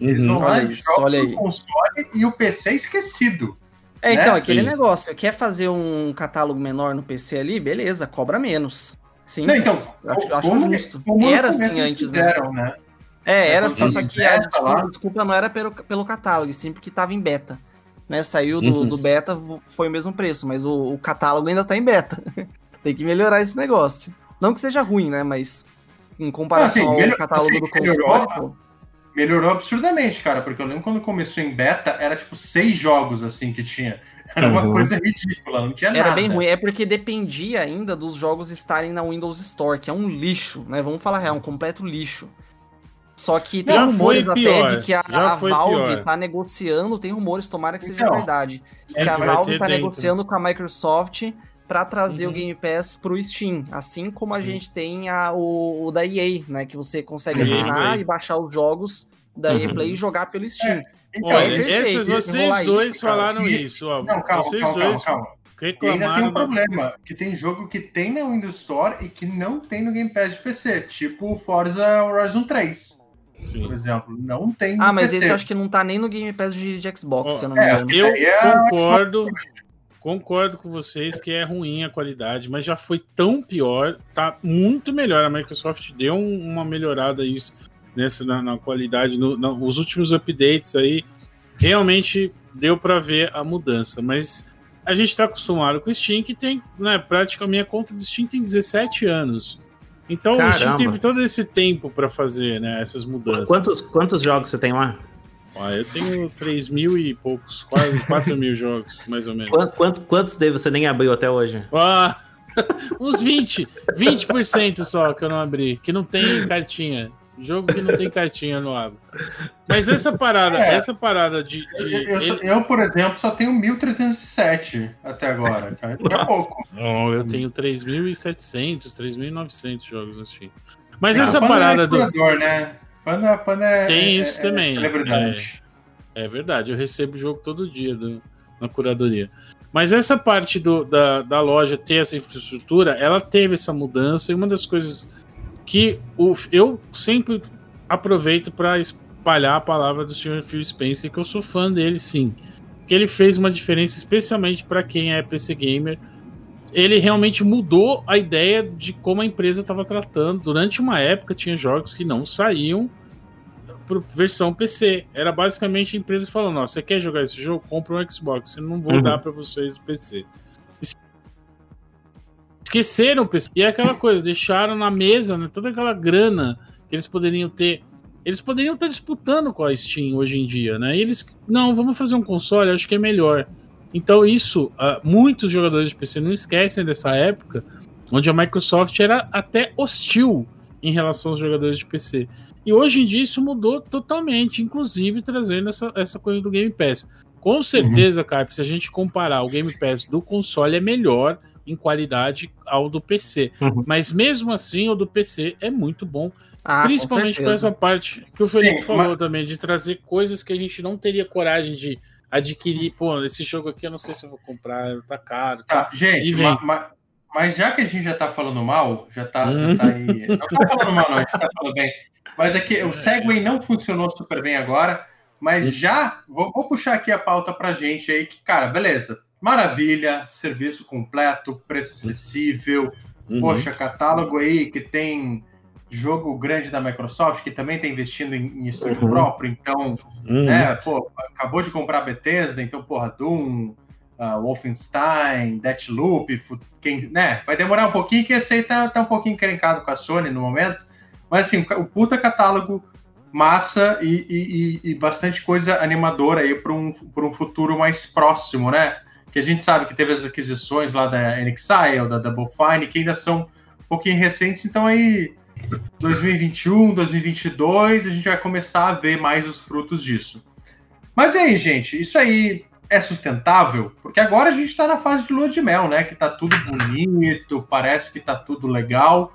Eles Uhum. vão lá Olha e isso, jogam olha aí. console e o PC é esquecido. É, então, Né? aquele Sim. negócio. Quer fazer um catálogo menor no PC ali? Beleza, cobra menos. Sim, Não, então, eu acho, acho como- justo. como era assim antes, né? fizeram, né? É, era assim, só que em a desculpa, desculpa não era pelo, pelo catálogo, e sim porque tava em beta. Né? Saiu do, Uhum. do beta, foi o mesmo preço, mas o, o catálogo ainda tá em beta. Tem que melhorar esse negócio. Não que seja ruim, né? Mas em comparação Assim, ao melhor- catálogo assim, do console, melhorou, pô. Melhorou absurdamente, cara, porque eu lembro quando começou em beta, era tipo seis jogos assim que tinha. Era uma Uhum. coisa ridícula, não tinha Era nada. bem ruim, é porque dependia ainda dos jogos estarem na Windows Store, que é um lixo, né? Vamos falar real, um completo lixo. Só que tem Já rumores foi até de que a, a Valve pior. tá negociando, tem rumores, tomara que seja Então, verdade. É, que a Valve tá dentro. negociando com a Microsoft pra trazer Uhum. o Game Pass pro Steam, assim como a Sim. gente tem a, o, o da EA, né? Que você consegue Uhum. assinar e baixar os jogos da EA Uhum. Play e jogar pelo Steam. Então, Olha, É esses, vocês dois isso, falaram E- isso, ó. Não, calma, vocês calma, dois calma, calma. E ainda tem um da- problema, que tem jogo que tem na Windows Store e que não tem no Game Pass de PC, tipo o Forza Horizon 3, Sim. por exemplo. Não tem no Ah, mas PC. esse eu acho que não tá nem no Game Pass de, de Xbox, Ó, se eu não me é, engano. Isso Eu é concordo, concordo com vocês que é ruim a qualidade, mas já foi tão pior, tá muito melhor. A Microsoft deu um- uma melhorada isso nessa na, na qualidade, no, na- os últimos updates aí realmente deu para ver a mudança, mas a gente está acostumado com o Steam que tem, né, praticamente a conta do Steam tem 17 anos. Então o Steam Caramba. teve todo esse tempo para fazer, né, essas mudanças. Quantos, quantos jogos você tem lá? Ah, eu tenho 3 mil e poucos, quase 4 mil jogos, mais ou menos. Quantos, quantos, quantos daí você nem abriu até hoje? Ah, uns 20, 20% só que eu não abri, que não tem cartinha. Jogo que não tem cartinha eu não abro. Mas essa parada, É. essa parada de. Eu, de- eu só- ele- eu, por exemplo, só tenho 1307 até agora, cara. É Nossa. pouco. Não, eu tenho 3.700, 3.900 jogos no Steam. Mas Ah, essa Panda parada é do. né? É, Tem é- isso é- também, É. É verdade, eu recebo o jogo todo dia do- na curadoria. Mas essa parte do- da, da loja ter essa infraestrutura, ela teve essa mudança e uma das coisas que o- eu sempre aproveito para espalhar a palavra do Sr. Phil Spencer, que eu sou fã dele sim. Que ele fez uma diferença especialmente para quem é PC gamer. Ele realmente mudou a ideia de como a empresa estava tratando. Durante uma época tinha jogos que não saíam para versão PC. Era basicamente a empresa falando: ó, você quer jogar esse jogo? Compra um Xbox. Eu não vou Uhum. dar para vocês o PC. Esqueceram o PC. E é aquela coisa, deixaram na mesa né, toda aquela grana que eles poderiam ter. Eles poderiam estar disputando com a Steam hoje em dia, né? E eles, não, vamos fazer um console, acho que é melhor. Então, isso, ah, muitos jogadores de PC não esquecem dessa época, onde a Microsoft era até hostil em relação aos jogadores de PC. E hoje em dia isso mudou totalmente, inclusive trazendo essa, essa coisa do Game Pass. Com certeza, Caio, se a gente comparar o Game Pass do console é melhor em qualidade ao do PC. Uhum. Mas mesmo assim, o do PC é muito bom. Ah, principalmente com, essa parte que o Felipe Sim, falou mas- também, de trazer coisas que a gente não teria coragem de adquirir, pô, esse jogo aqui eu não sei se eu vou comprar, tá caro. Tá, gente, ma, ma, mas já que a gente já tá falando mal, já tá, já tá aí. Não tá falando mal, não, a gente tá falando bem. Mas é que o Segway não funcionou super bem agora, mas já vou, vou puxar aqui a pauta pra gente aí, que, cara, beleza. Maravilha, serviço completo, preço acessível. Uhum. Poxa, catálogo aí que tem jogo grande da Microsoft, que também está investindo em, em estúdio uhum. próprio, então, uhum. né, pô, acabou de comprar a Bethesda, então, porra, Doom, uh, Wolfenstein, Deathloop, quem, né, vai demorar um pouquinho, que esse aí tá, tá um pouquinho encrencado com a Sony no momento, mas assim, o puta catálogo massa e, e, e bastante coisa animadora aí para um, um futuro mais próximo, né? Que a gente sabe que teve as aquisições lá da NXIL, da Double Fine, que ainda são um pouquinho recentes, então aí 2021, 2022, a gente vai começar a ver mais os frutos disso. Mas e aí, gente, isso aí é sustentável? Porque agora a gente está na fase de lua de mel, né? Que tá tudo bonito, parece que tá tudo legal.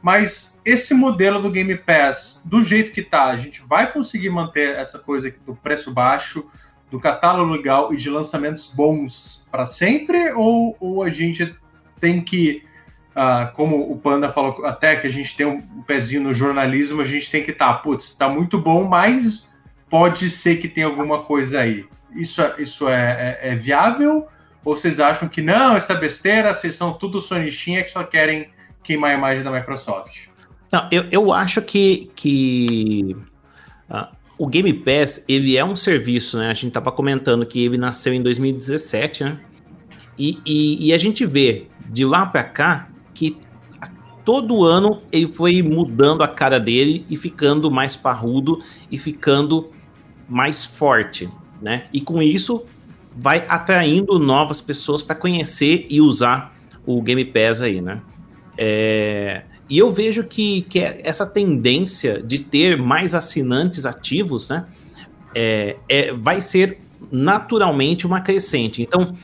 Mas esse modelo do Game Pass, do jeito que tá, a gente vai conseguir manter essa coisa do preço baixo, do catálogo legal e de lançamentos bons para sempre? Ou, ou a gente tem que ah, como o Panda falou até que a gente tem um pezinho no jornalismo, a gente tem que estar, tá, putz, tá muito bom, mas pode ser que tenha alguma coisa aí. Isso, é, isso é, é, é viável? Ou vocês acham que não, essa besteira, vocês são tudo sonichinha que só querem queimar a imagem da Microsoft? Não, eu, eu acho que, que uh, o Game Pass, ele é um serviço, né? A gente tava comentando que ele nasceu em 2017, né? E, e, e a gente vê de lá para cá que todo ano ele foi mudando a cara dele e ficando mais parrudo e ficando mais forte, né? E com isso vai atraindo novas pessoas para conhecer e usar o Game Pass aí, né? É... E eu vejo que, que é essa tendência de ter mais assinantes ativos, né? É, é, vai ser naturalmente uma crescente. Então,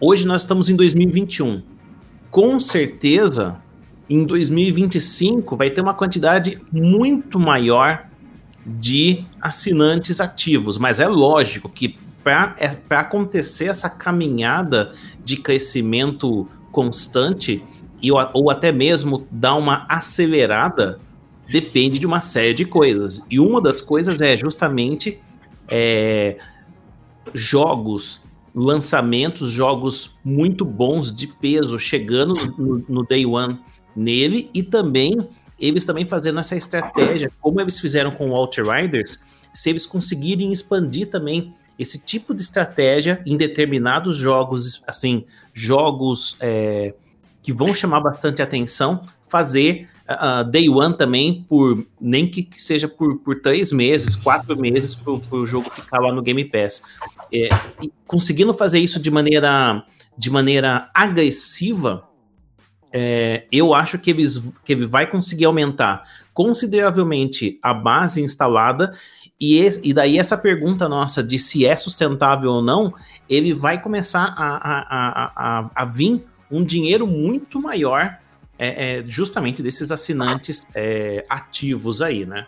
hoje nós estamos em 2021 com certeza em 2025 vai ter uma quantidade muito maior de assinantes ativos, mas é lógico que para é, acontecer essa caminhada de crescimento constante e, ou até mesmo dar uma acelerada, depende de uma série de coisas. E uma das coisas é justamente é, jogos lançamentos, jogos muito bons de peso chegando no, no day one nele e também eles também fazendo essa estratégia, como eles fizeram com o Outriders, se eles conseguirem expandir também esse tipo de estratégia em determinados jogos, assim, jogos é, que vão chamar bastante atenção, fazer uh, Day One também, por nem que, que seja por, por três meses, quatro meses, para o jogo ficar lá no Game Pass. É, conseguindo fazer isso de maneira, de maneira agressiva, é, eu acho que, eles, que ele vai conseguir aumentar consideravelmente a base instalada. E, e daí essa pergunta nossa de se é sustentável ou não, ele vai começar a, a, a, a, a vir um dinheiro muito maior é, é, justamente desses assinantes é, ativos aí, né?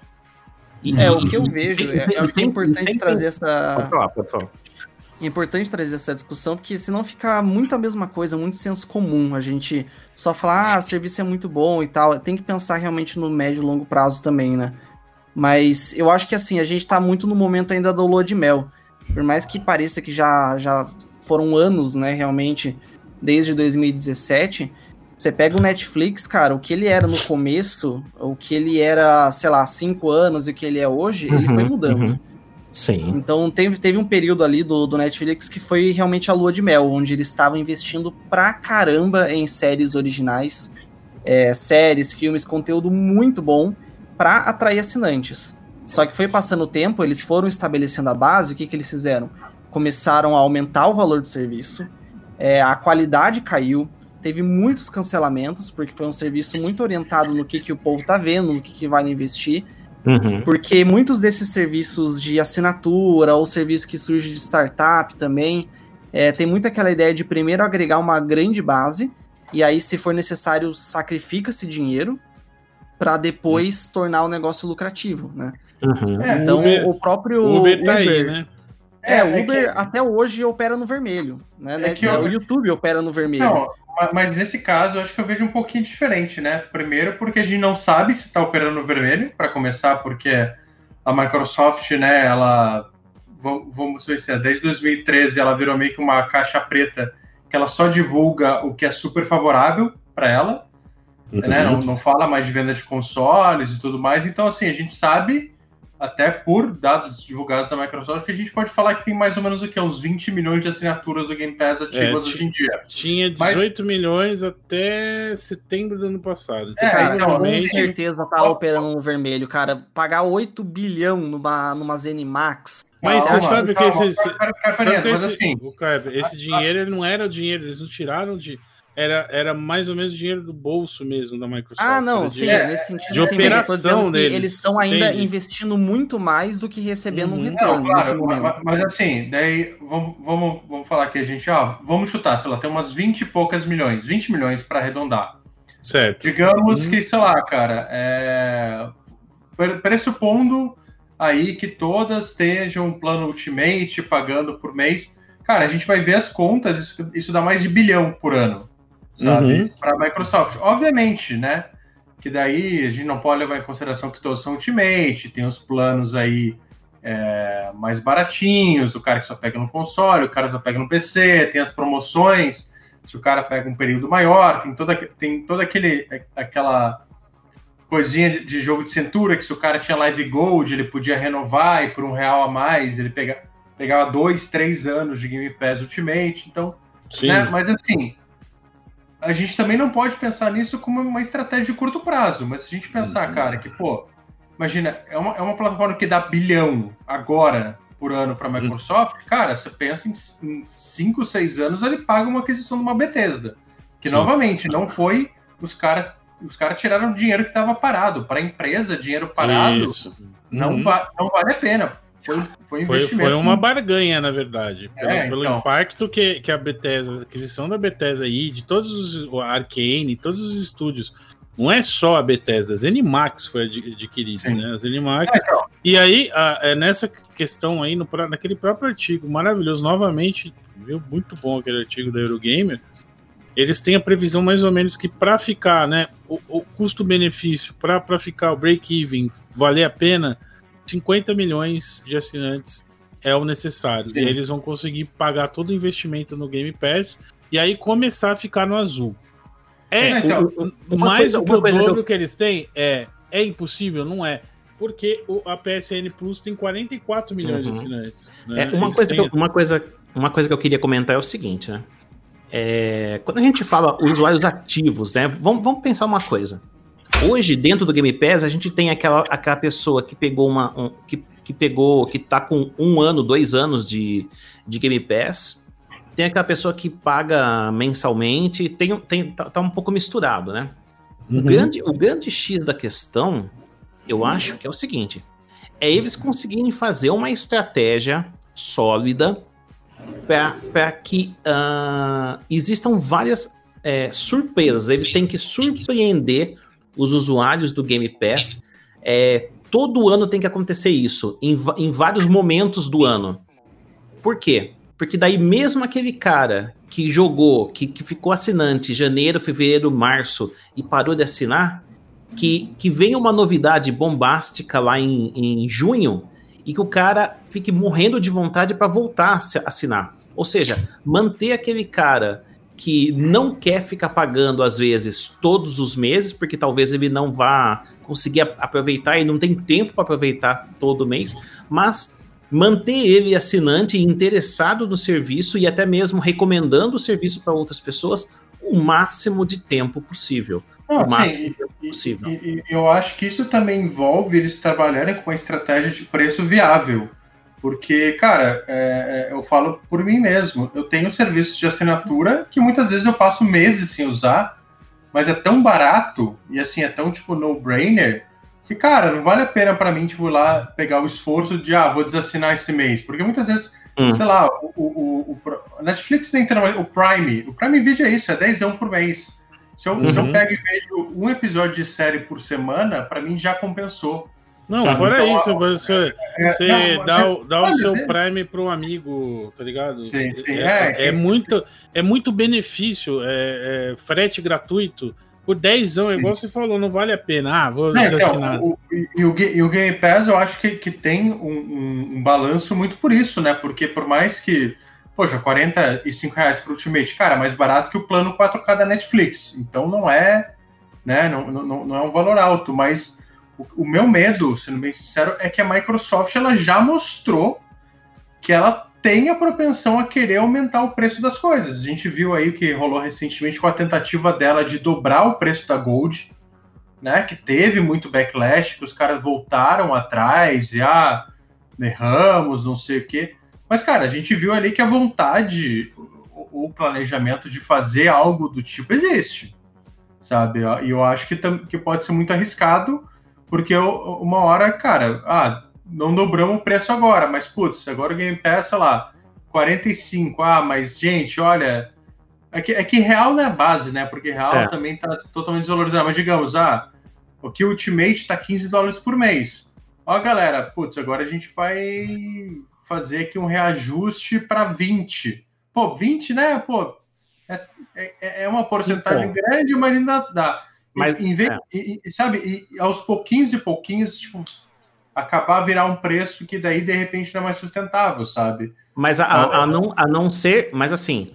E, é, o que eu vejo, é, que é importante trazer essa. Pode falar, pode falar. É importante trazer essa discussão, porque senão fica muito a mesma coisa, muito senso comum. A gente só falar, ah, o serviço é muito bom e tal. Tem que pensar realmente no médio e longo prazo também, né? Mas eu acho que assim, a gente tá muito no momento ainda do lua de mel. Por mais que pareça que já, já foram anos, né, realmente, desde 2017, você pega o Netflix, cara, o que ele era no começo, o que ele era, sei lá, cinco anos e o que ele é hoje, uhum, ele foi mudando. Uhum. Sim. Então teve, teve um período ali do, do Netflix que foi realmente a lua de mel, onde eles estavam investindo pra caramba em séries originais, é, séries, filmes, conteúdo muito bom para atrair assinantes. Só que foi passando o tempo, eles foram estabelecendo a base, o que, que eles fizeram? Começaram a aumentar o valor do serviço, é, a qualidade caiu, teve muitos cancelamentos, porque foi um serviço muito orientado no que, que o povo tá vendo, no que, que vai investir. Uhum. Porque muitos desses serviços de assinatura ou serviço que surge de startup também, é, tem muito aquela ideia de primeiro agregar uma grande base, e aí, se for necessário, sacrifica-se dinheiro para depois uhum. tornar o negócio lucrativo, né? Uhum. É, então, o, Uber, o próprio Uber tá Uber, aí, né? É, o Uber que... até hoje opera no vermelho, né? É que eu... O YouTube opera no vermelho. Não, mas nesse caso, eu acho que eu vejo um pouquinho diferente, né? Primeiro, porque a gente não sabe se está operando no vermelho, para começar, porque a Microsoft, né, ela. Vamos ver se é, desde 2013 ela virou meio que uma caixa preta que ela só divulga o que é super favorável para ela, uhum. né? Não, não fala mais de venda de consoles e tudo mais. Então, assim, a gente sabe até por dados divulgados da Microsoft, que a gente pode falar que tem mais ou menos o que? Uns 20 milhões de assinaturas do Game Pass ativas é, hoje em dia. Tinha 18 Mas... milhões até setembro do ano passado. É, cara, então, com certeza tá operando no vermelho, cara. Pagar 8 bilhão numa, numa Zenimax. Mas você sabe que esse, esse, sabe esse, assim, esse dinheiro não era o dinheiro, eles não tiraram de era, era mais ou menos dinheiro do bolso mesmo da Microsoft. Ah, não, sim, é, nesse sentido. De sim, operação deles. Eles estão ainda entende? investindo muito mais do que recebendo uhum. um retorno não, claro, mas, mas, assim, daí vamos, vamos, vamos falar aqui, a gente, ó, vamos chutar, sei lá, tem umas 20 e poucas milhões, 20 milhões para arredondar. Certo. Digamos uhum. que, sei lá, cara, é... pressupondo aí que todas estejam um plano Ultimate pagando por mês, cara, a gente vai ver as contas, isso, isso dá mais de bilhão por ano sabe? Uhum. Para a Microsoft. Obviamente, né? Que daí a gente não pode levar em consideração que todos são Ultimate, tem os planos aí é, mais baratinhos, o cara que só pega no console, o cara só pega no PC, tem as promoções, se o cara pega um período maior, tem toda, tem toda aquele, aquela coisinha de, de jogo de cintura que se o cara tinha Live Gold, ele podia renovar e por um real a mais, ele pega, pegava dois, três anos de Game Pass Ultimate, então, né? Mas assim, a gente também não pode pensar nisso como uma estratégia de curto prazo, mas se a gente pensar, uhum. cara, que, pô, imagina, é uma, é uma plataforma que dá bilhão agora por ano para a uhum. Microsoft, cara, você pensa em 5, 6 anos, ele paga uma aquisição de uma Bethesda. Que, Sim. novamente, não foi os caras os caras tiraram dinheiro que estava parado. Para a empresa, dinheiro parado não, uhum. va não vale a pena. Foi, foi, investimento. Foi, foi uma barganha, na verdade. Pelo, é, pelo então. impacto que, que a Bethesda, a aquisição da Bethesda aí, de todos os. A Arcane, todos os estúdios. Não é só a Bethesda, a Zenimax foi adquirida, né? A Zenimax. É, então. E aí, a, é nessa questão aí, no, naquele próprio artigo maravilhoso, novamente, viu? Muito bom aquele artigo da Eurogamer. Eles têm a previsão mais ou menos que para ficar, né? O, o custo-benefício, para ficar o break-even valer a pena, 50 milhões de assinantes é o necessário. Sim. E eles vão conseguir pagar todo o investimento no Game Pass e aí começar a ficar no azul. É, é o, o, mais que o dobro que, eu... que eles têm é é impossível, não é? Porque o, a PSN Plus tem 44 milhões uhum. de assinantes. Né? É, uma, coisa têm... eu, uma, coisa, uma coisa que eu queria comentar é o seguinte, né? É, quando a gente fala usuários ativos, né? Vamos, vamos pensar uma coisa. Hoje, dentro do Game Pass, a gente tem aquela, aquela pessoa que pegou uma. Um, que, que pegou. que tá com um ano, dois anos de, de Game Pass. Tem aquela pessoa que paga mensalmente. Tem, tem, tá, tá um pouco misturado, né? Uhum. O, grande, o grande X da questão, eu acho que é o seguinte: é eles conseguirem fazer uma estratégia sólida para que uh, existam várias é, surpresas. Eles têm que surpreender os usuários do Game Pass. É, todo ano tem que acontecer isso, em, em vários momentos do ano. Por quê? Porque daí mesmo aquele cara que jogou, que, que ficou assinante janeiro, fevereiro, março e parou de assinar, que, que venha uma novidade bombástica lá em, em junho e que o cara fique morrendo de vontade para voltar a assinar. Ou seja, manter aquele cara que não quer ficar pagando, às vezes, todos os meses, porque talvez ele não vá conseguir aproveitar e não tem tempo para aproveitar todo mês, mas manter ele assinante e interessado no serviço e até mesmo recomendando o serviço para outras pessoas o máximo de tempo possível. Não, o máximo sim, de tempo possível. E, e, eu acho que isso também envolve eles trabalharem com uma estratégia de preço viável. Porque, cara, é, é, eu falo por mim mesmo. Eu tenho serviços de assinatura que muitas vezes eu passo meses sem usar, mas é tão barato e assim, é tão tipo no-brainer que, cara, não vale a pena para mim, tipo, lá pegar o esforço de, ah, vou desassinar esse mês. Porque muitas vezes, hum. sei lá, o, o, o, Netflix tem o Prime. O Prime Video é isso, é 10 por mês. Se eu, uhum. se eu uhum. pego e vejo um episódio de série por semana, para mim já compensou. Não, Sabe? fora Então, isso, você, É, você não, dá, é- o- dá o seu é- Prime para um amigo, tá ligado? Sim, sim, É, é, é é- muito, é muito benefício, é, é frete gratuito. Por 10 anos, igual você falou, não vale a pena. Ah, vou Não, desassinar. então, o, e, e o, e o Game Pass eu acho que, que tem um, um- um balanço muito por isso, né? Porque por mais que, poxa, 45 reais pro Ultimate, cara, é mais barato que o plano 4K da Netflix. Então não é, né? Não, não, não é um valor alto, mas o, meu medo, sendo bem sincero, é que a Microsoft ela já mostrou que ela tem a propensão a querer aumentar o preço das coisas. A gente viu aí o que rolou recentemente com a tentativa dela de dobrar o preço da Gold, né? Que teve muito backlash, que os caras voltaram atrás e ah, erramos, não sei o quê. Mas, cara, a gente viu ali que a vontade, o, o planejamento de fazer algo do tipo existe, sabe? E eu acho que, que pode ser muito arriscado, porque eu- uma hora, cara, ah, não dobramos o preço agora, mas putz, agora o Game Pass, sei lá, 45. Ah, mas gente, olha, é que, é que real não é base, né? Porque real É. também tá totalmente desvalorizado. Mas digamos, ah, o que Ultimate tá 15 dólares por mês. Ó, galera, putz, agora a gente vai fazer aqui um reajuste para 20. Pô, 20, né? Pô, é, é, é uma porcentagem Bom. grande, mas ainda dá. Mas- em vez, é. e- e- sabe, e aos pouquinhos e pouquinhos, tipo, acabar virar um preço que daí, de repente, não é mais sustentável, sabe? Mas a, a- a não, a não ser. Mas assim,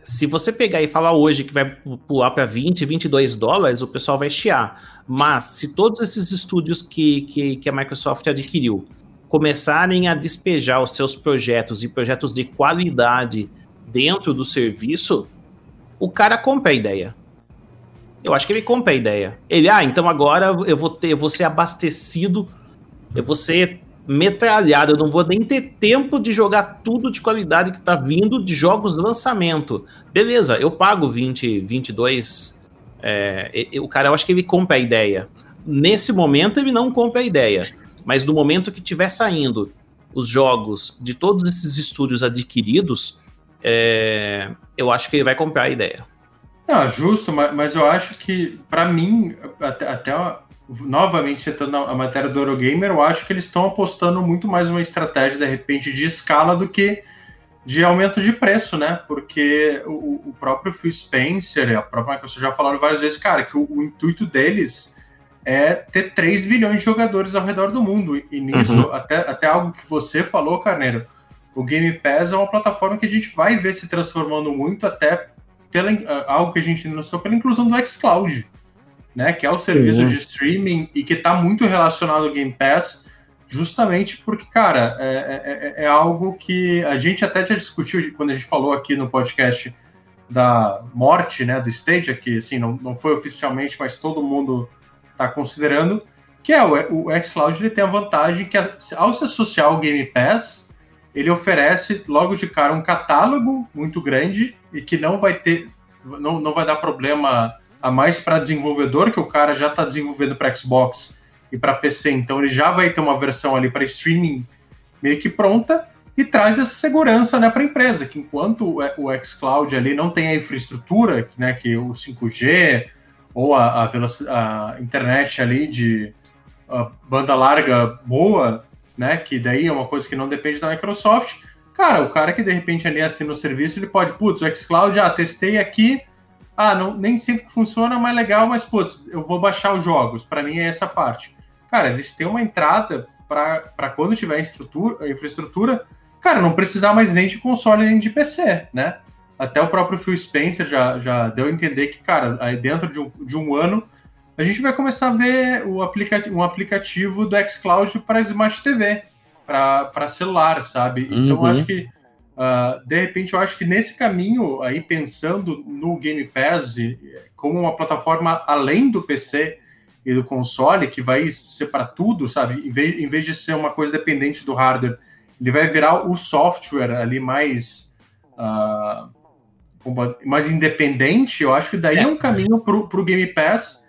se você pegar e falar hoje que vai pular para 20, 22 dólares, o pessoal vai chiar. Mas se todos esses estúdios que, que, que a Microsoft adquiriu começarem a despejar os seus projetos e projetos de qualidade dentro do serviço, o cara compra a ideia. Eu acho que ele compra a ideia. Ele, ah, então agora eu vou ter, eu vou ser abastecido, eu vou ser metralhado, eu não vou nem ter tempo de jogar tudo de qualidade que tá vindo de jogos lançamento. Beleza, eu pago 20, 22. É, o cara, eu acho que ele compra a ideia. Nesse momento, ele não compra a ideia. Mas no momento que tiver saindo os jogos de todos esses estúdios adquiridos, é, eu acho que ele vai comprar a ideia. Não, justo, mas, mas eu acho que, pra mim, até, até novamente citando a matéria do Eurogamer, eu acho que eles estão apostando muito mais uma estratégia, de repente, de escala do que de aumento de preço, né? Porque o, o próprio Phil Spencer, a própria Microsoft já falaram várias vezes, cara, que o, o intuito deles é ter 3 bilhões de jogadores ao redor do mundo. E nisso, até, até algo que você falou, Carneiro, o Game Pass é uma plataforma que a gente vai ver se transformando muito até pela, algo que a gente não citou, pela inclusão do xCloud, né? Que é o serviço de streaming e que está muito relacionado ao Game Pass, justamente porque, cara, é, é- é algo que a gente até já discutiu quando a gente falou aqui no podcast da morte, né, do Stadia, que assim, não, não foi oficialmente, mas todo mundo está considerando, que é o, o xCloud ele tem a vantagem que ao se associar ao Game Pass, ele oferece logo de cara um catálogo muito grande e que não vai ter, não, não vai dar problema a mais para desenvolvedor, que o cara já está desenvolvendo para Xbox e para PC, então ele já vai ter uma versão ali para streaming meio que pronta e traz essa segurança né, para a empresa, que enquanto o, xCloud ali não tem a infraestrutura, né, que o 5G ou a, a, a internet ali de banda larga boa, né, que daí é uma coisa que não depende da Microsoft, cara, o cara que de repente ali assina o serviço, ele pode, putz, o xCloud, ah, testei aqui, ah, não, nem sempre funciona, mas legal, mas putz, eu vou baixar os jogos, para mim é essa parte. Cara, eles têm uma entrada para quando tiver estrutura, infraestrutura, cara, não precisar mais nem de console nem de PC, né? Até o próprio Phil Spencer já, já deu a entender que, cara, aí dentro de um, de um ano, a gente vai começar a ver o aplica um aplicativo do xCloud para Smart TV, para celular, sabe? Então, Uhum. acho que, ah, de repente, eu acho que nesse caminho, aí pensando no Game Pass como uma plataforma além do PC e do console, que vai ser para tudo, sabe? Em vez, em vez de ser uma coisa dependente do hardware, ele vai virar o software ali mais. como- mais independente, eu acho que daí é, um caminho para o Game Pass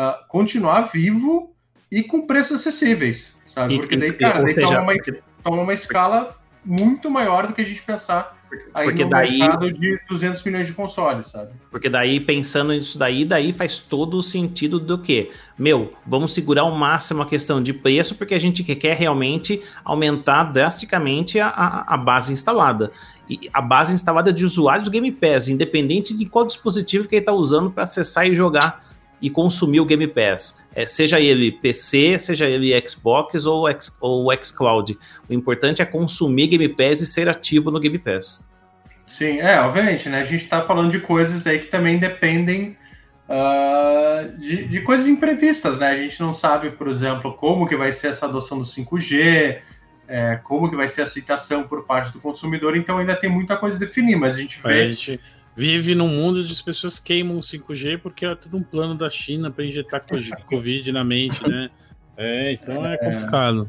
ah, continuar vivo e com preços acessíveis, sabe? E- Porque daí, cara, daí seja, toma, uma, toma uma escala muito maior do que a gente pensar Aí Porque no daí- mercado de 200 milhões de consoles, sabe? Porque daí, pensando nisso daí, daí faz todo o sentido do quê? Meu, vamos segurar ao máximo a questão de preço, porque a gente quer realmente aumentar drasticamente a, a, a base instalada. E a base instalada de usuários do Game Pass, independente de qual dispositivo que ele está usando para acessar e jogar e consumir o Game Pass. É, seja ele PC, seja ele Xbox ou, X, ou xCloud. O importante é consumir Game Pass e ser ativo no Game Pass. Sim, é, obviamente, né? A gente tá falando de coisas aí que também dependem ah, de, de coisas imprevistas, né? A gente não sabe, por exemplo, como que vai ser essa adoção do 5G, é, como que vai ser a aceitação por parte do consumidor, então ainda tem muita coisa a definir, mas a gente A vê. gente vive num mundo onde as pessoas queimam o 5G porque é tudo um plano da China para injetar co- Covid na mente, né? É, então é complicado.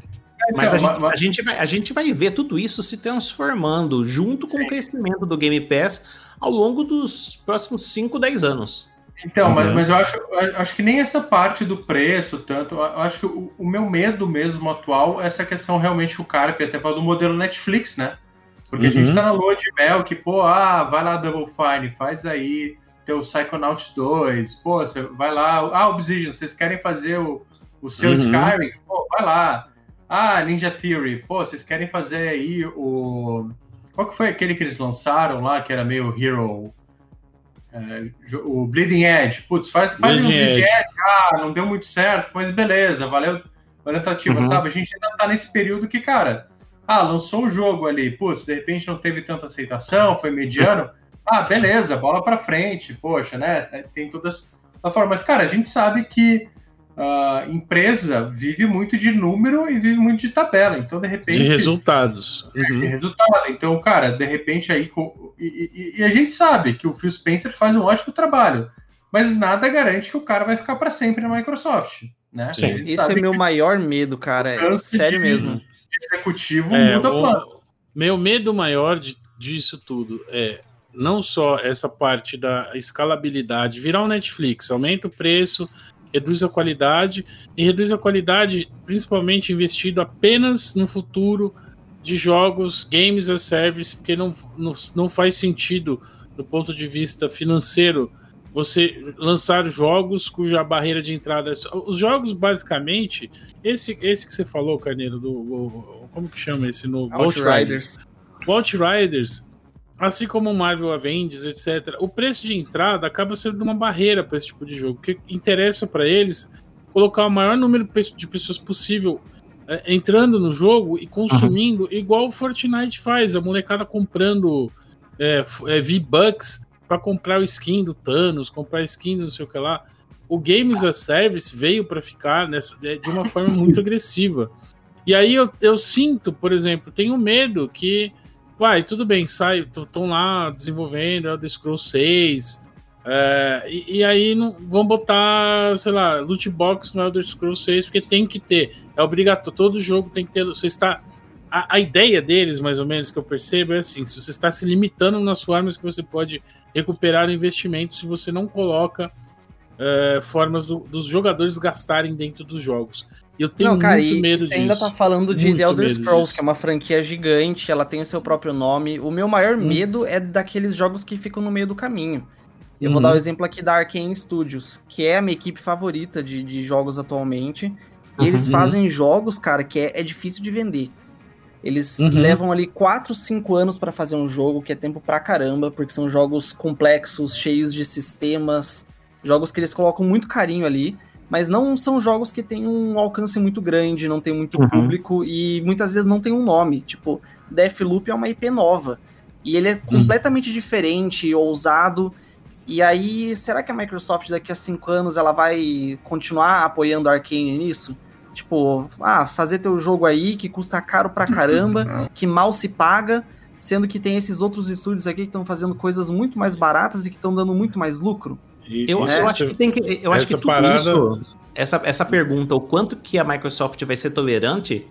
Mas Então, a, gente, ma- ma- a gente vai, a gente vai ver tudo isso se transformando junto com Sim. o crescimento do Game Pass ao longo dos próximos 5, 10 anos. Então, mas, Uhum. mas eu acho, eu acho que nem essa parte do preço, tanto. Eu acho que o, o meu medo mesmo atual é essa questão realmente que o Carpe até falou do modelo Netflix, né? Porque a Uhum. gente tá na lua de mel que, pô, ah, vai lá, Double Fine, faz aí teu Psychonauts 2, pô, você vai lá, ah, Obsidian, vocês querem fazer o, o seu Uhum. Skyrim? Pô, vai lá. Ah, Ninja Theory, pô, vocês querem fazer aí o. Qual que foi aquele que eles lançaram lá, que era meio Hero? É, o Bleeding Edge, putz, faz, faz um Bleeding Bleeding Edge. Edge, ah, não deu muito certo, mas beleza, valeu, valeu a tentativa, Uhum. sabe? A gente ainda tá nesse período que, cara, ah, lançou um jogo ali, putz, de repente não teve tanta aceitação, foi mediano, ah, beleza, bola pra frente, poxa, né? Tem todas as formas, mas, cara, a gente sabe que a empresa vive muito de número e vive muito de tabela, então, de repente De resultados. de Uhum. resultado. Então, cara, de repente aí. com- E, e- e a gente sabe que o Phil Spencer faz um ótimo trabalho, mas nada garante que o cara vai ficar para sempre na Microsoft. Né? Sim. Esse é meu que maior medo, cara. É sério de- mesmo. O executivo É, muda o- plano. Meu medo maior de- disso tudo é não só essa parte da escalabilidade, virar um Netflix, aumenta o preço, reduz a qualidade, e reduz a qualidade principalmente investido apenas no futuro de jogos, games as service, porque não, não, não faz sentido do ponto de vista financeiro você lançar jogos cuja barreira de entrada. Os jogos, basicamente, esse, esse que você falou, Carneiro, do. o- como que chama esse novo? Outriders. Outriders, assim como o Marvel Avengers, etc., o preço de entrada acaba sendo uma barreira para esse tipo de jogo, porque interessa para eles colocar o maior número de pessoas possível é, entrando no jogo e consumindo, igual o Fortnite faz, a molecada comprando é, é, V-Bucks para comprar o skin do Thanos, comprar skin do não sei o que lá. O Games as Service veio para ficar nessa, é, de uma forma muito agressiva. E aí eu, eu sinto, por exemplo, tenho medo que, vai, tudo bem, sai, estão lá desenvolvendo Elder Scrolls 6, é, e, e aí não, vão botar, sei lá, loot box no Elder Scrolls 6, porque tem que ter, é obrigatório, todo jogo tem que ter, você está... A, a ideia deles, mais ou menos, que eu percebo, é assim, se você está se limitando nas formas que você pode recuperar o investimento se você não coloca é, formas do- dos jogadores gastarem dentro dos jogos. E eu tenho Não, cara, muito e medo você disso. ainda tá falando de Muito The Elder Scrolls, disso. que é uma franquia gigante, ela tem o seu próprio nome. O meu maior Hum. medo é daqueles jogos que ficam no meio do caminho. Eu vou Uhum. dar o exemplo aqui da Arkane Studios, que é a minha equipe favorita de, de jogos atualmente. E eles Uhum. fazem jogos, cara, que é, é difícil de vender. Eles Uhum. levam ali 4, 5 anos pra fazer um jogo, que é tempo pra caramba, porque são jogos complexos, cheios de sistemas, jogos que eles colocam muito carinho ali, mas não são jogos que têm um alcance muito grande, não tem muito Uhum. público e muitas vezes não tem um nome. Tipo, Deathloop é uma IP nova. E ele é completamente diferente, ousado. E aí, será que a Microsoft daqui a cinco anos ela vai continuar apoiando a Arkane nisso? Tipo, ah, fazer teu jogo aí que custa caro pra caramba, que mal se paga, sendo que tem esses outros estúdios aqui que estão fazendo coisas muito mais baratas e que estão dando muito mais lucro. E- Eu, isso- eu acho que tem que. Eu acho essa que tudo parada- isso. Essa, essa pergunta, o quanto que a Microsoft vai ser tolerante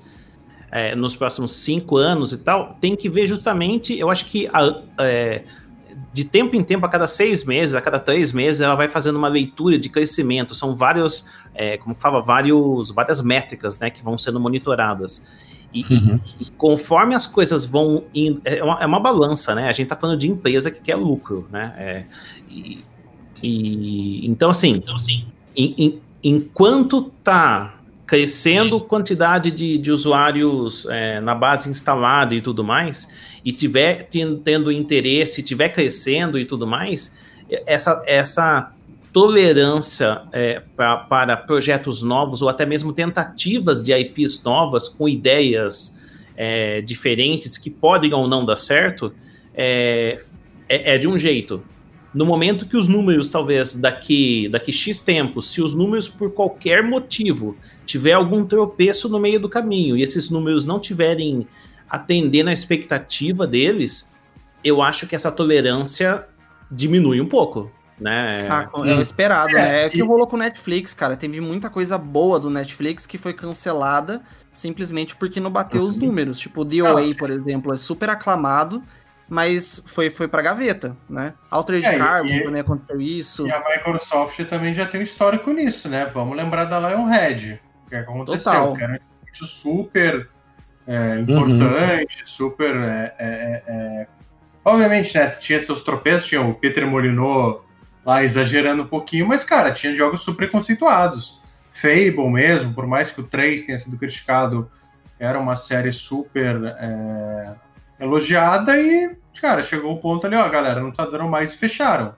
é, nos próximos cinco anos e tal, tem que ver justamente. Eu acho que a- é, de tempo em tempo, a cada seis meses, a cada três meses, ela vai fazendo uma leitura de crescimento. São vários, é, como que fala, vários, várias métricas né, que vão sendo monitoradas. E, uhum. e, conforme as coisas vão indo, é uma, é uma, balança, né? A gente tá falando de empresa que quer lucro, né? É, e, e, então, assim, então, assim em, em, enquanto tá crescendo quantidade de, de usuários é, na base instalada e tudo mais, e tiver tendo interesse, tiver crescendo e tudo mais, essa, essa tolerância é, pra, para projetos novos ou até mesmo tentativas de IPs novas com ideias é, diferentes que podem ou não dar certo é, é, é, de um jeito. No momento que os números, talvez daqui, daqui X tempo, se os números por qualquer motivo tiver algum tropeço no meio do caminho e esses números não tiverem atendendo a expectativa deles, eu acho que essa tolerância diminui um pouco né? Ah, é o esperado, é, né? É o que rolou com o Netflix, cara. Teve muita coisa boa do Netflix que foi cancelada simplesmente porque não bateu os uhum. números. Tipo, o DOA, por exemplo, é super aclamado, mas foi, foi pra gaveta, né? Altered é, Carbon e, também aconteceu isso. E a Microsoft também já tem um histórico nisso, né? Vamos lembrar da Lionhead, que aconteceu, Total. que era um super é, importante, uhum. super... É, é, é, obviamente, né? Tinha seus tropeços, tinha o Peter Molyneux lá exagerando um pouquinho, mas, cara, tinha jogos super conceituados. Fable mesmo, por mais que o 3 tenha sido criticado, era uma série super é, elogiada e, cara, chegou o ponto ali, ó, galera, não tá dando mais e fecharam.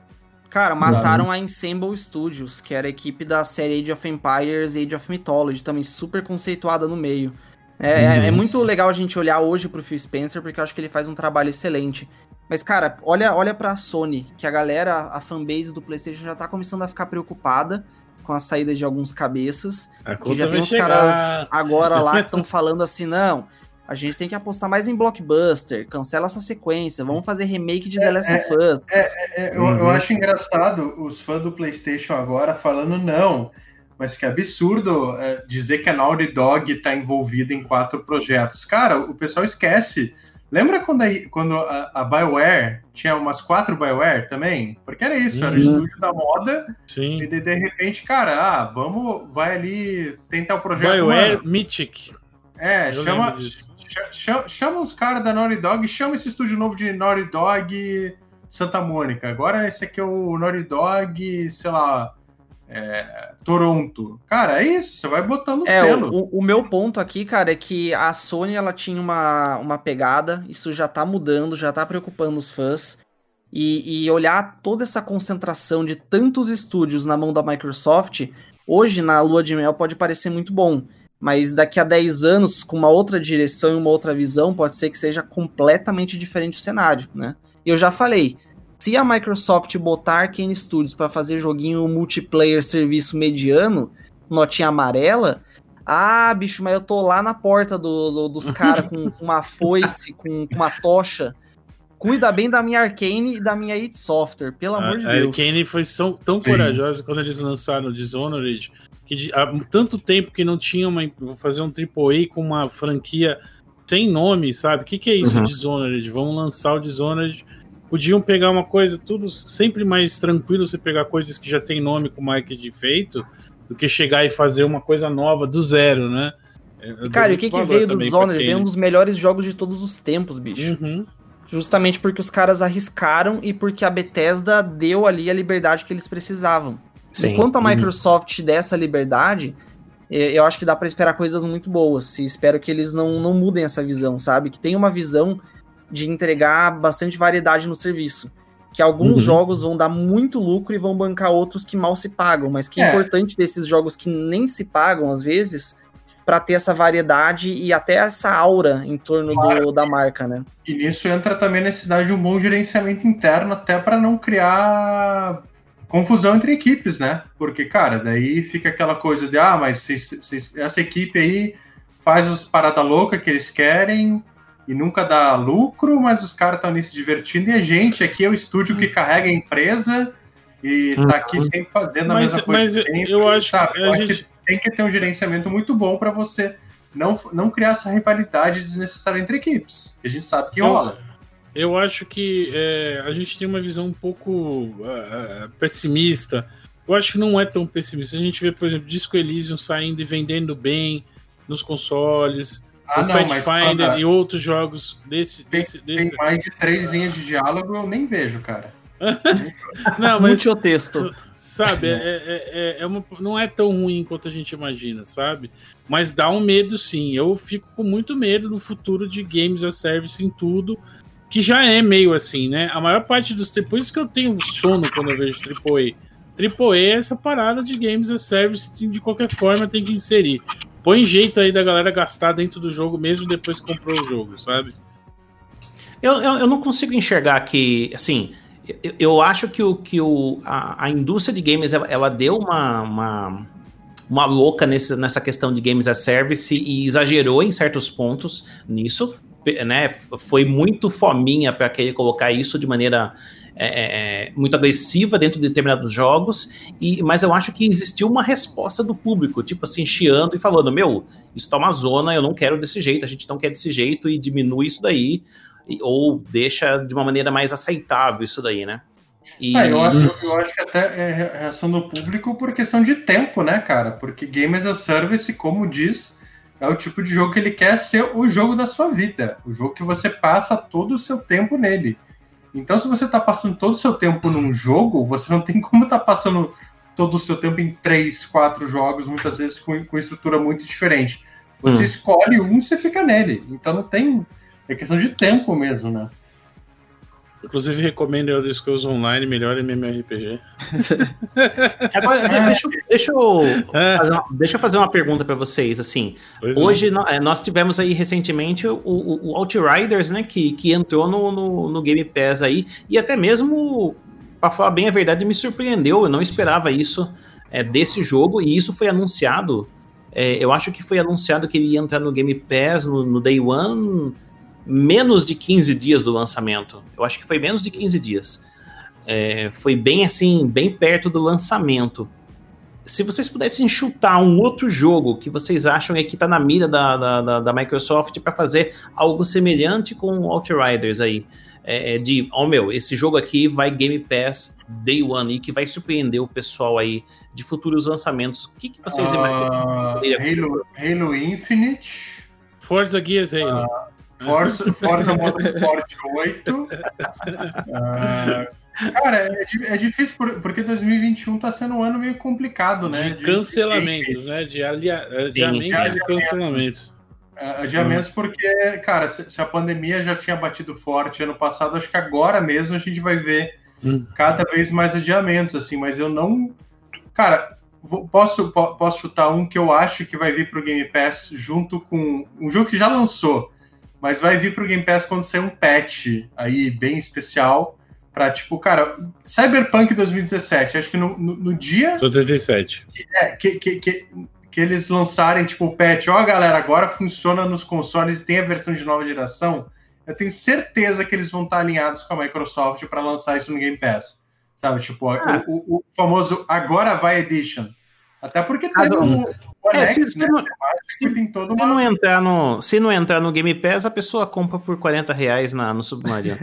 Cara, mataram a Ensemble Studios, que era a equipe da série Age of Empires e Age of Mythology, também super conceituada no meio. É, uhum. é, é, muito legal a gente olhar hoje pro Phil Spencer, porque eu acho que ele faz um trabalho excelente. Mas, cara, olha, olha pra Sony, que a galera, a fanbase do PlayStation já tá começando a ficar preocupada com a saída de alguns cabeças. A que já tem uns chegar. caras agora lá que estão falando assim: não, a gente tem que apostar mais em blockbuster, cancela essa sequência, vamos fazer remake de é, The Last é, of Us. É, é, é, eu, uhum. eu, acho engraçado os fãs do PlayStation agora falando não, mas que absurdo é, dizer que a Naughty Dog está envolvida em quatro projetos. Cara, o pessoal esquece Lembra quando, a, quando a, a, BioWare tinha umas quatro BioWare também? Porque era isso, era o uhum. estúdio da moda. Sim. E de, de, repente, cara, ah, vamos, vai ali tentar o projeto. BioWare mano. Mythic. É, chama, chama, chama os caras da Naughty Dog, chama esse estúdio novo de Naughty Dog Santa Mônica. Agora esse aqui é o Naughty Dog, sei lá, é, Toronto. Cara, é isso, você vai botando é, selo. O, o, meu ponto aqui, cara, é que a Sony ela tinha uma, uma pegada, isso já tá mudando, já tá preocupando os fãs. E, e olhar toda essa concentração de tantos estúdios na mão da Microsoft, hoje na lua de mel pode parecer muito bom. Mas daqui a 10 anos, com uma outra direção e uma outra visão, pode ser que seja completamente diferente o cenário, né? E eu já falei, se a Microsoft botar Arkane Studios para fazer joguinho multiplayer serviço mediano, notinha amarela, ah, bicho, mas eu tô lá na porta do, do, dos caras com uma foice, com, com, uma tocha. Cuida bem da minha Arcane e da minha id Software, pelo amor de Deus. A Arcane foi tão, tão corajosa quando eles lançaram o Dishonored, que há tanto tempo que não tinha uma. fazer um AAA com uma franquia sem nome, sabe? O que, que é isso, uhum. Dishonored? Vamos lançar o Dishonored podiam pegar uma coisa tudo sempre mais tranquilo você pegar coisas que já tem nome com marca de feito do que chegar e fazer uma coisa nova do zero, né? É, cara, e o que, que veio do Dishonored? Veio um dos melhores jogos de todos os tempos, bicho. Uhum. Justamente porque os caras arriscaram e porque a Bethesda deu ali a liberdade que eles precisavam. Sim. Enquanto a uhum. Microsoft uhum. der essa liberdade, eu acho que dá para esperar coisas muito boas. E espero que eles não, não mudem essa visão, sabe? Que tem uma visão de entregar bastante variedade no serviço. Que alguns uhum. jogos vão dar muito lucro e vão bancar outros que mal se pagam, mas que é, é importante desses jogos que nem se pagam às vezes para ter essa variedade e até essa aura em torno claro. do, da marca, né? E nisso entra também a necessidade de um bom gerenciamento interno, até para não criar confusão entre equipes, né? Porque, cara, daí fica aquela coisa de, ah, mas se, se, essa equipe aí faz as paradas loucas que eles querem, e nunca dá lucro, mas os caras estão ali se divertindo e a gente aqui é o estúdio que carrega a empresa e tá aqui uhum. sempre fazendo a mas, mesma coisa. Mas sempre, eu acho, sabe? Eu gente... acho que tem que ter um gerenciamento muito bom para você não, não criar essa rivalidade desnecessária entre equipes. Que a gente sabe que rola. Eu acho que é, a gente tem uma visão um pouco uh, pessimista. Eu acho que não é tão pessimista. A gente vê, por exemplo, Disco Elysium saindo e vendendo bem nos consoles. Ah, o não, mas Pathfinder quando- e outros jogos desse. tem, desse, tem desse... mais de três linhas de diálogo, eu nem vejo, cara. Não, mas Multitexto. sabe, é, é- é- é uma- não é tão ruim quanto a gente imagina, sabe? Mas dá um medo sim. Eu fico com muito medo no futuro de games as service em tudo, que já é meio assim, né? A maior parte dos. Por isso que eu tenho sono quando eu vejo AAA. AAA é essa parada de games as service que de qualquer forma tem que inserir. Põe jeito aí da galera gastar dentro do jogo mesmo depois que comprou o jogo, sabe? Eu, eu, eu não consigo enxergar que, assim, eu, eu acho que, o, que o, a, a indústria de games, ela, ela deu uma, uma, uma louca nesse, nessa questão de games as service e exagerou em certos pontos nisso, né? Foi muito fominha para querer colocar isso de maneira é, é, muito agressiva dentro de determinados jogos, e, mas eu acho que existiu uma resposta do público, tipo assim, chiando e falando: Meu, isso tá uma zona, eu não quero desse jeito, a gente não quer desse jeito, e diminui isso daí, e- ou deixa de uma maneira mais aceitável isso daí, né? E, Ah, eu, eu, eu acho que até é re- reação do público por questão de tempo, né, cara? Porque Game as a Service, como diz, é o tipo de jogo que ele quer ser o jogo da sua vida. O jogo que você passa todo o seu tempo nele. Então, se você tá passando todo o seu tempo num jogo, você não tem como tá passando todo o seu tempo em três, quatro jogos, muitas vezes com, com estrutura muito diferente. Você Hum. escolhe um e você fica nele. Então não tem. É questão de tempo mesmo, né? Inclusive, recomendo Elder Scrolls Online, melhor MMORPG. Agora, Ah. deixa, eu- deixa, eu fazer uma, deixa eu fazer uma pergunta para vocês, assim, Pois não. Hoje é, nós tivemos aí recentemente o, o- o Outriders, né? Que, que entrou no, no, no Game Pass aí, e até mesmo, para falar bem a verdade, me surpreendeu. Eu não esperava isso é, desse jogo, e isso foi anunciado. é, eu acho que foi anunciado que ele ia entrar no Game Pass no, no Day One menos de 15 dias do lançamento. Eu acho que foi menos de 15 dias. É, foi bem assim, bem perto do lançamento se vocês pudessem chutar um outro jogo que vocês acham é que tá na mira da, da, da- Microsoft para fazer algo semelhante com o Outriders aí, é, é de, ó meu, esse jogo aqui vai Game Pass Day One e que vai surpreender o pessoal aí de futuros lançamentos. O que, que vocês imaginam? Ah, poderia Halo, Halo Infinite. Forza Gears Halo. Forza, Forza Motorsport 8. Ah, cara, é, é difícil por- porque 2021 tá sendo um ano meio complicado, né? de cancelamentos, né? De alia... adiamentos e cancelamentos. Ah, Adiamentos porque, cara, se, se a pandemia já tinha batido forte ano passado, acho que agora mesmo a gente vai ver Hum. cada vez mais adiamentos, assim, mas eu não. Cara, posso, po- posso chutar um que eu acho que vai vir pro Game Pass junto com. Um jogo que já lançou, mas vai vir pro Game Pass quando sair um patch aí bem especial. Pra, tipo, cara, Cyberpunk 2017, acho que no, no, no dia 87. é, que, que, que, que eles lançarem, tipo, o patch, ó, galera, agora funciona nos consoles, tem a versão de nova geração, eu tenho certeza que eles vão estar alinhados com a Microsoft para lançar isso no Game Pass. Sabe, tipo, Ah. o, o- o famoso agora vai Edition. Até porque Ah, teve o, o É, Alex, se, se né, não, que tem toda se uma... não entrar no, se não entrar no Game Pass, a pessoa compra por 40 reais na, no Submarino.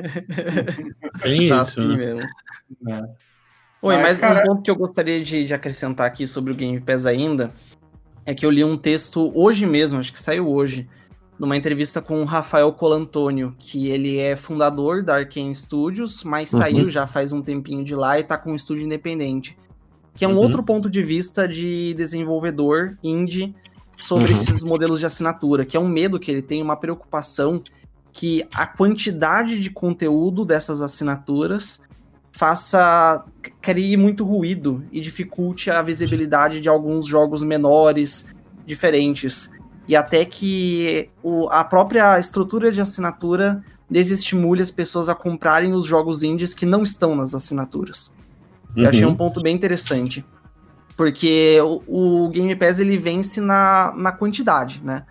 Tem Tá isso, assim né? mesmo. né? Oi, Mas, mas cara- um ponto que eu gostaria de, de acrescentar aqui sobre o Game Pass ainda é que eu li um texto hoje mesmo, acho que saiu hoje, numa entrevista com o Rafael Colantônio, que ele é fundador da Arkane Studios, mas Uhum. saiu já faz um tempinho de lá e tá com um estúdio independente. Que é um Uhum. outro ponto de vista de desenvolvedor indie sobre Uhum. esses modelos de assinatura, que é um medo que ele tem, uma preocupação que a quantidade de conteúdo dessas assinaturas faça crie muito ruído e dificulte a visibilidade de alguns jogos menores, diferentes. E até que o- a própria estrutura de assinatura desestimule as pessoas a comprarem os jogos indies que não estão nas assinaturas. Eu achei um ponto bem interessante. Porque o, o Game Pass ele vence na, na quantidade, né?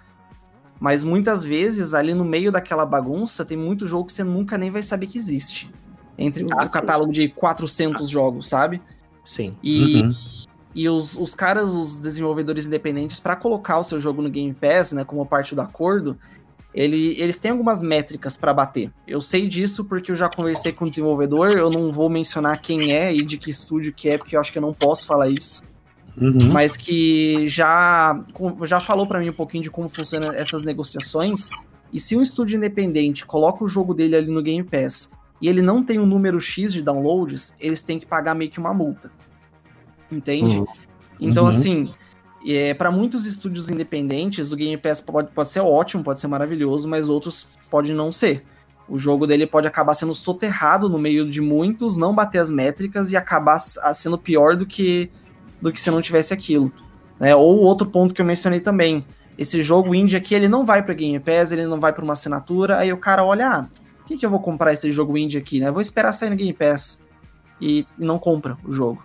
Mas muitas vezes, ali no meio daquela bagunça, tem muito jogo que você nunca nem vai saber que existe. Entre o Ah, sim. catálogo de 400 jogos, sabe? Sim. E, Uhum. e os, os caras, os desenvolvedores independentes, para colocar o seu jogo no Game Pass, né, como parte do acordo, ele, eles têm algumas métricas para bater. Eu sei disso porque eu já conversei com o desenvolvedor, eu não vou mencionar quem é e de que estúdio que é, porque eu acho que eu não posso falar isso. Uhum. mas que já, já falou pra mim um pouquinho de como funcionam essas negociações. E se um estúdio independente coloca o jogo dele ali no Game Pass e ele não tem um número X de downloads, eles têm que pagar meio que uma multa. Entende? Uhum. Então, Uhum. assim, é, para muitos estúdios independentes, o Game Pass pode, pode ser ótimo, pode ser maravilhoso, mas outros pode não ser. O jogo dele pode acabar sendo soterrado no meio de muitos, não bater as métricas e acabar sendo pior do que do que se não tivesse aquilo. né? Ou outro ponto que eu mencionei também, esse jogo indie aqui, ele não vai para Game Pass, ele não vai para uma assinatura, aí o cara olha, ah, que, que eu vou comprar esse jogo indie aqui, né? Vou esperar sair no Game Pass. E não compra o jogo.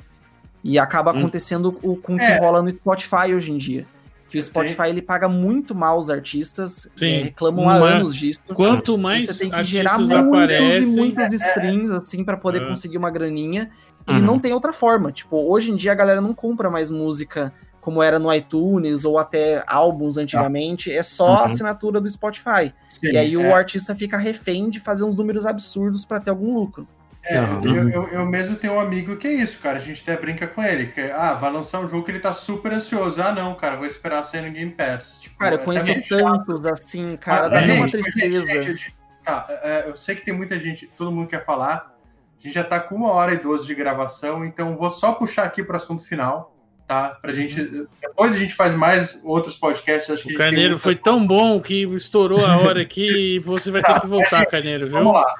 E acaba Hum. acontecendo o com o que É. rola no Spotify hoje em dia. Que o Spotify ele paga muito mal os artistas, Sim. é, reclamam há Mas anos disso. Quanto mais Você tem que gerar muitos e muitas strings, assim, pra poder É. conseguir uma graninha. E Uhum. não tem outra forma. Tipo, hoje em dia a galera não compra mais música como era no iTunes ou até álbuns antigamente. É só Uhum. a assinatura do Spotify. Sim, e aí o é. artista fica refém de fazer uns números absurdos pra ter algum lucro. É, eu, eu, eu mesmo tenho um amigo que é isso, cara. A gente até brinca com ele. Que, ah, vai lançar um jogo que ele tá super ansioso. Ah, não, cara, vou esperar sair no Game Pass. Tipo, Cara, eu é conheço meio chato. tantos assim, cara, Ah, dá até uma gente, gente, tristeza. gente, gente, Tá, é, eu sei que tem muita gente, todo mundo quer falar. A gente já tá com uma hora e doze de gravação, então vou só puxar aqui pro assunto final, tá? Pra gente. Depois a gente faz mais outros podcasts. Acho que a o gente Carneiro foi tão bom que estourou a hora aqui e você vai ter que voltar, Carneiro, viu? Vamos lá.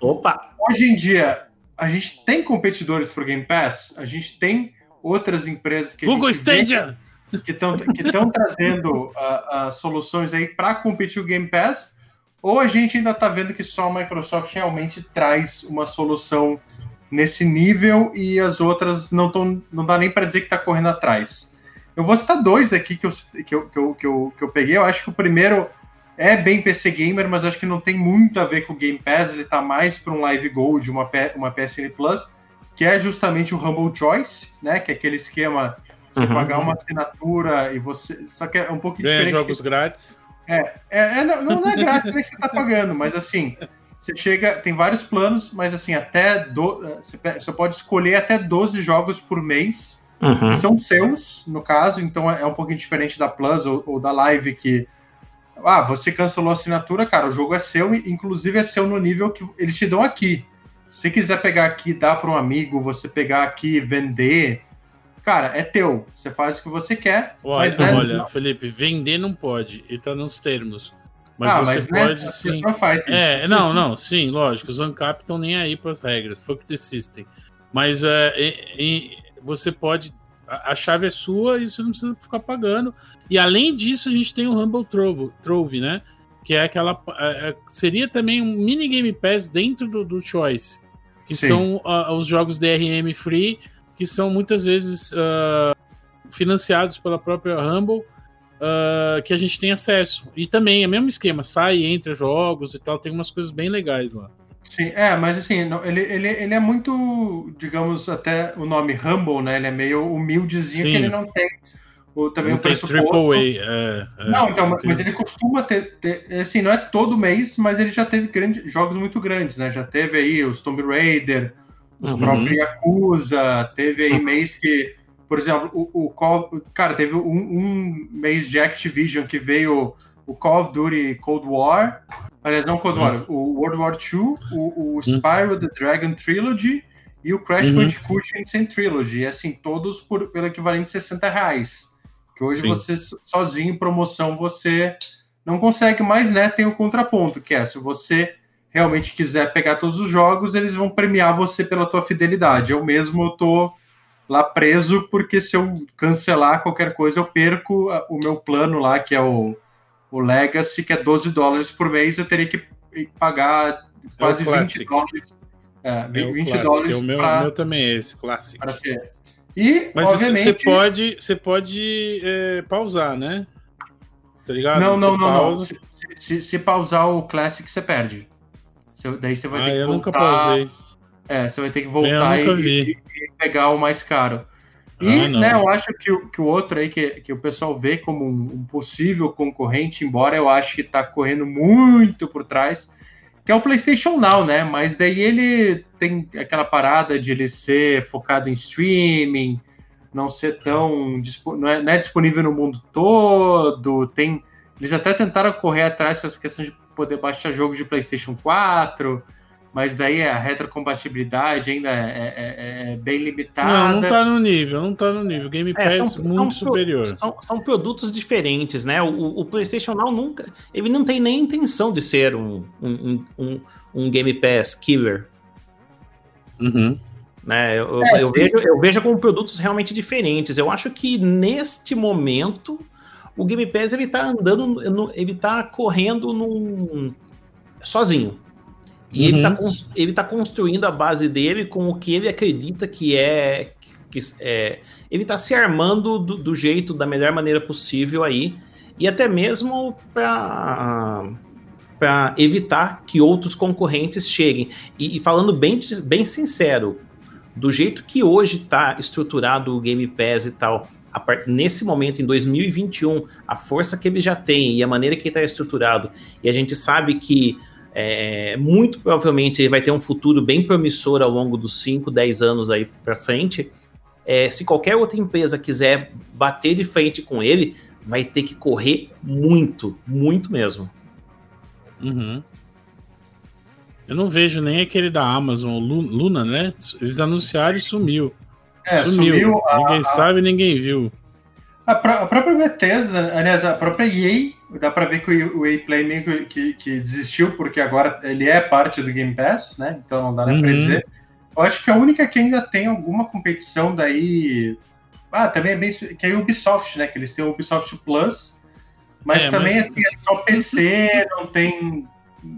Opa! Hoje em dia, a gente tem competidores pro Game Pass, a gente tem outras empresas que Google gente Stadia! que estão que trazendo ah, ah, soluções aí para competir o Game Pass, ou a gente ainda está vendo que só a Microsoft realmente traz uma solução nesse nível e as outras não estão não dá nem para dizer que está correndo atrás. Eu vou citar dois aqui que eu, que, eu, que, eu, que, eu, que eu peguei. Eu acho que o primeiro é bem PC Gamer, mas acho que não tem muito a ver com o Game Pass. Ele está mais para um Live Gold, uma, uma PSN Plus, que é justamente o Humble Choice, né? Que é aquele esquema você Uhum. pagar uma assinatura e você. Só que é um pouco Ganha diferente. jogos grátis. É, é, é, não, não é grátis né, que você tá pagando, mas assim, você chega, tem vários planos, mas assim, até do, você, pe- você pode escolher até 12 jogos por mês, Uhum. que são seus, no caso, então é um pouquinho diferente da Plus ou, ou da Live, que ah, você cancelou a assinatura, cara, o jogo é seu, e inclusive é seu no nível que eles te dão aqui. Se pegar pegar aqui e dar para um amigo, você pegar aqui e vender, cara, é teu. Você faz o que você quer, Olha, mas né, olha, Felipe, vender não pode, ele tá nos termos. Mas ah, você mas, né, pode a sim. faz isso. É, não, não, sim, lógico. Os ANCAP estão nem aí para as regras, fuck the system. Mas é, e- e você pode. A a chave é sua e você não precisa ficar pagando. E além disso, a gente tem o Humble Trove, Trove né? Que é aquela. é, é, seria também um mini Game Pass dentro do, do Choice. Que Sim. são ah, os jogos DRM Free, que são muitas vezes ah, financiados pela própria Humble. Ah, que a gente tem acesso. E também é o mesmo esquema, sai, entra jogos e tal, tem umas coisas bem legais lá. Sim, é, mas assim, ele, ele, ele é muito, digamos, até o nome Humble, né? Ele é meio humildezinho, Sim. que ele não tem o, também não o tem pressuposto. triple A. É, é, Não, então, mas, tem- mas ele costuma ter, ter- assim, não é todo mês, mas ele já teve grande, jogos muito grandes, né? Já teve aí os Tomb Raider, os Uhum. próprios Yakuza, teve aí Uhum. mês que, por exemplo, o, o Call, cara, teve um, um mês de Activision que veio o Call of Duty Cold War, aliás, não Cold War, o World War II, o, o Spyro the Dragon Trilogy e o Crash Uhum. Bandicoot Insane Trilogy, e assim, todos por, pelo equivalente de 60 reais. Que hoje Sim. você so- sozinho em promoção você não consegue mais, né? Tem o contraponto, que é se você realmente quiser pegar todos os jogos, eles vão premiar você pela tua fidelidade. Eu mesmo eu tô lá preso porque se eu cancelar qualquer coisa, eu perco a- o meu plano lá, que é o, o Legacy, que é 12 dólares por mês, eu teria que pagar quase 20 Classic. dólares. É, É o 20 clássico, dólares é o meu, pra- meu também é esse, clássico. E, Mas obviamente... você pode, você pode é, pausar, né? Tá ligado? Não, não, não, não. Se, se- se pausar o Classic, você perde. Você- daí você vai Ah, ter que eu voltar. nunca pausei. É, você vai ter que voltar Eu nunca e, vi. e pegar o mais caro. E, Ah, né, eu acho que o, que o outro aí, que, que o pessoal vê como um, possível concorrente, embora eu acho que tá correndo muito por trás, que é o PlayStation Now, né? Mas daí ele tem aquela parada de ele ser focado em streaming, não ser tão não é, não é disponível no mundo todo. Tem eles até tentaram correr atrás dessa questão de poder baixar jogo de PlayStation 4 mas daí a retrocompatibilidade ainda é, é, é, é, bem limitada. Não, não tá no nível, não tá no nível. Game é, Pass é, são, muito são, superior. São, são, produtos diferentes, né? O, o, PlayStation Now nunca. Ele não tem nem intenção de ser um, um, um, um Game Pass killer. Uhum. Né? Eu, eu, vejo, eu vejo como produtos realmente diferentes. Eu acho que neste momento o Game Pass ele tá andando, ele tá correndo num sozinho. E uhum. ele, tá, ele tá construindo a base dele com o que ele acredita que é. Que, é ele tá se armando do, do jeito, da melhor maneira possível aí. E até mesmo para para evitar que outros concorrentes cheguem. E, e, falando bem, bem sincero, do jeito que hoje está estruturado o Game Pass e tal, part... nesse momento, em 2021, a força que ele já tem e a maneira que está estruturado, e a gente sabe que é, muito provavelmente ele vai ter um futuro bem promissor ao longo dos 5, 10 anos aí para frente. É, se qualquer outra empresa quiser bater de frente com ele, vai ter que correr muito, muito mesmo. Uhum. Eu não vejo nem aquele da Amazon, Luna, né? Eles anunciaram e sumiu. É, sumiu. sumiu ninguém a, sabe, ninguém viu. A, a, própria Bethesda, aliás, a própria EA dá para ver que o EA Play meio que, que, que, desistiu, porque agora ele é parte do Game Pass, né? Então não dá nem uhum. para dizer. Eu acho que a única que ainda tem alguma competição daí. Ah, também é bem. Que é a Ubisoft, né? Que eles têm o Ubisoft Plus. Mas é, também mas... assim, é só PC, não tem.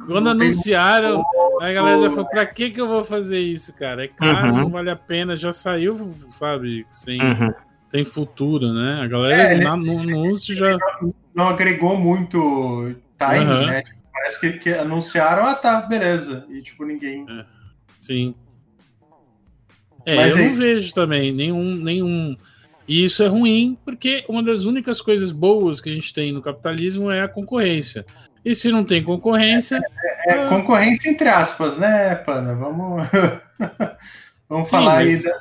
Quando não anunciaram, tem... a galera já falou: pra que, que eu vou fazer isso, cara? É caro, uhum. não vale a pena. Já saiu, sabe, sem, uhum. Sem futuro, né? A galera é, na, no anúncio já não agregou muito time, uhum. né? Parece que, que, anunciaram, ah tá, beleza. E tipo, ninguém. É. Sim. É, Mas eu é não vejo também nenhum, nenhum. E isso é ruim, porque uma das únicas coisas boas que a gente tem no capitalismo é a concorrência. E se não tem concorrência. É, é, é concorrência entre aspas, né, Pana? Vamos, Vamos Sim, falar mas... aí da,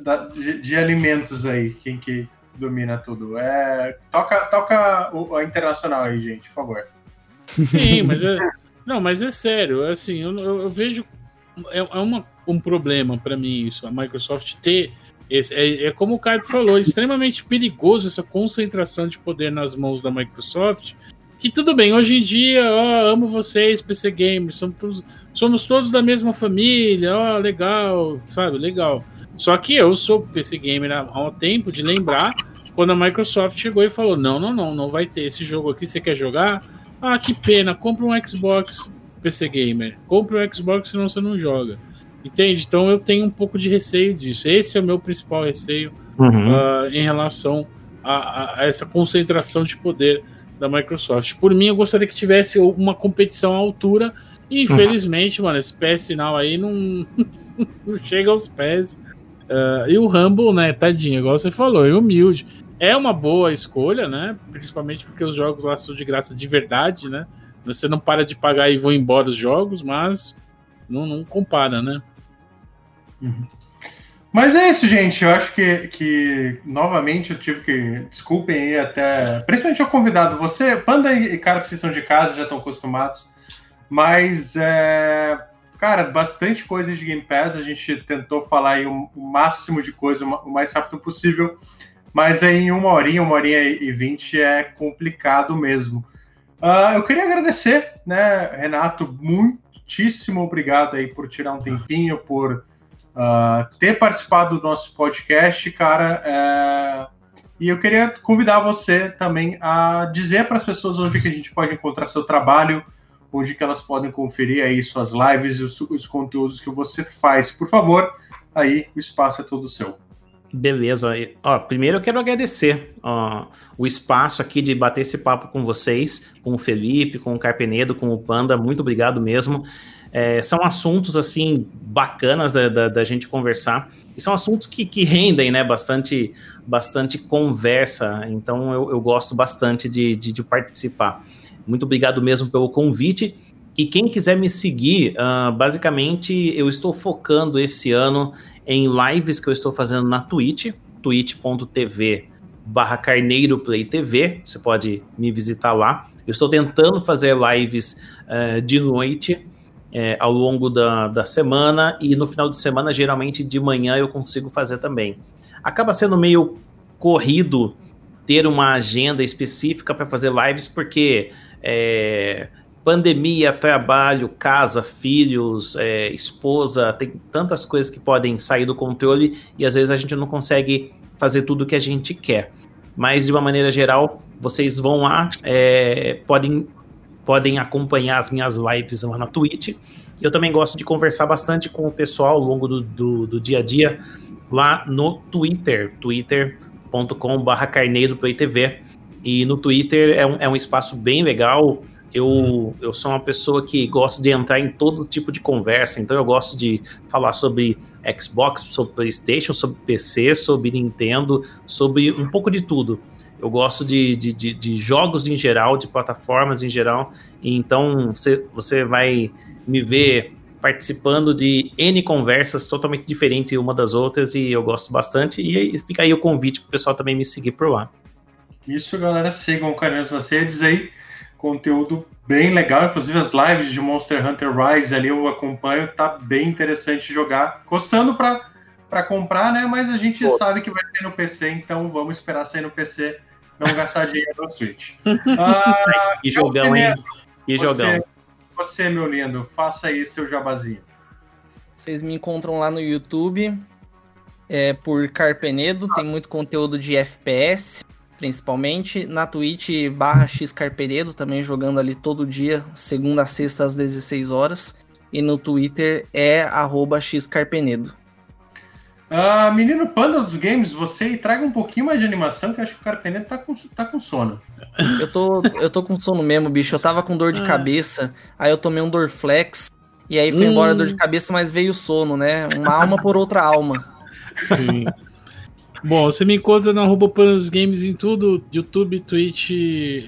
da, de, de, alimentos aí. Quem que domina tudo. É, toca, toca a internacional aí, gente, por favor. Sim, mas é, não, mas é sério. Assim, eu, eu, eu vejo é, é uma, um problema para mim isso. A Microsoft ter esse, é, é, como o Caio falou, é extremamente perigoso essa concentração de poder nas mãos da Microsoft. Que tudo bem, hoje em dia, ó, amo vocês, PC Games, somos todos, somos todos da mesma família, ó, legal, sabe, legal. Só que eu sou PC Gamer há um tempo de lembrar quando a Microsoft chegou e falou: não, não, não, não vai ter esse jogo aqui, você quer jogar? Ah, que pena, compra um Xbox PC Gamer. Compre um Xbox, senão você não joga. Entende? Então eu tenho um pouco de receio disso. Esse é o meu principal receio uhum. uh, em relação a, a, essa concentração de poder da Microsoft. Por mim, eu gostaria que tivesse uma competição à altura. E infelizmente, uhum. mano, esse PS sinal aí não, não chega aos pés Uh, e o Rumble, né, tadinho, igual você falou, é humilde. É uma boa escolha, né? Principalmente porque os jogos lá são de graça de verdade, né? Você não para de pagar e vão embora os jogos, mas não, não compara, né? Uhum. Mas é isso, gente. Eu acho que, que novamente eu tive que. Desculpem aí até. Principalmente o convidado. Você, Panda e cara que são de casa já estão acostumados. Mas é, Cara, bastante coisa de Game Pass. A gente tentou falar aí o, máximo de coisa o mais rápido possível. Mas aí em uma horinha, uma horinha e vinte é complicado mesmo. Uh, eu queria agradecer, né, Renato? Muitíssimo obrigado aí por tirar um tempinho, por uh, ter participado do nosso podcast, cara. É... E eu queria convidar você também a dizer para as pessoas onde que a gente pode encontrar seu trabalho, onde que elas podem conferir aí suas lives e os, os conteúdos que você faz. Por favor, aí o espaço é todo seu. Beleza. Ó, primeiro eu quero agradecer ó, o espaço aqui de bater esse papo com vocês, com o Felipe, com o Carpenedo, com o Panda. Muito obrigado mesmo. É, são assuntos assim bacanas da, da, da, gente conversar e são assuntos que, que rendem né, bastante, bastante conversa. Então eu, eu gosto bastante de, de, de participar. Muito obrigado mesmo pelo convite. E quem quiser me seguir, uh, basicamente eu estou focando esse ano em lives que eu estou fazendo na Twitch. twitch.tv barra Carneiro Play TV, você pode me visitar lá. Eu estou tentando fazer lives uh, de noite é, ao longo da, da semana e no final de semana, geralmente de manhã, eu consigo fazer também. Acaba sendo meio corrido ter uma agenda específica para fazer lives, porque é, pandemia, trabalho, casa, filhos, é, esposa, tem tantas coisas que podem sair do controle e às vezes a gente não consegue fazer tudo o que a gente quer. Mas de uma maneira geral, vocês vão lá, é, podem podem acompanhar as minhas lives lá na Twitch. Eu também gosto de conversar bastante com o pessoal ao longo do, do, do dia a dia lá no Twitter, twitter.com.br Carneiro Play TV. E no Twitter é um, é um espaço bem legal. Eu, eu sou uma pessoa que gosto de entrar em todo tipo de conversa, então eu gosto de falar sobre Xbox, sobre PlayStation, sobre PC, sobre Nintendo, sobre um pouco de tudo. Eu gosto de, de, de, de, jogos em geral, de plataformas em geral. então você, você vai me ver participando de N conversas totalmente diferentes uma das outras e eu gosto bastante. E fica aí o convite para o pessoal também me seguir por lá. Isso, galera. Sigam o Carneiros nas redes aí. Conteúdo bem legal. Inclusive as lives de Monster Hunter Rise ali eu acompanho. Tá bem interessante jogar. Coçando para comprar, né? Mas a gente Pô. sabe que vai ser no PC, então vamos esperar sair no PC não gastar dinheiro no Switch. Ah, que jogão, hein? Que você, jogão. Você, meu lindo, faça aí seu jabazinho. Vocês me encontram lá no YouTube é, por Carpenedo, tem muito conteúdo de FPS, principalmente. Na Twitch, barra Xcarpenedo, também jogando ali todo dia, segunda a sexta às 16 horas. E no Twitter é arroba xcarpenedo. Uh, menino Panda dos games, você traga um pouquinho mais de animação, que eu acho que o Carpenedo tá com, tá com sono. Eu tô, eu tô com sono mesmo, bicho. Eu tava com dor de ah. cabeça, aí eu tomei um Dorflex, e aí foi hum. embora a dor de cabeça, mas veio o sono, né? Uma alma por outra alma. Sim. Bom, você me encontra no arroba Panos Games em tudo, YouTube, Twitch,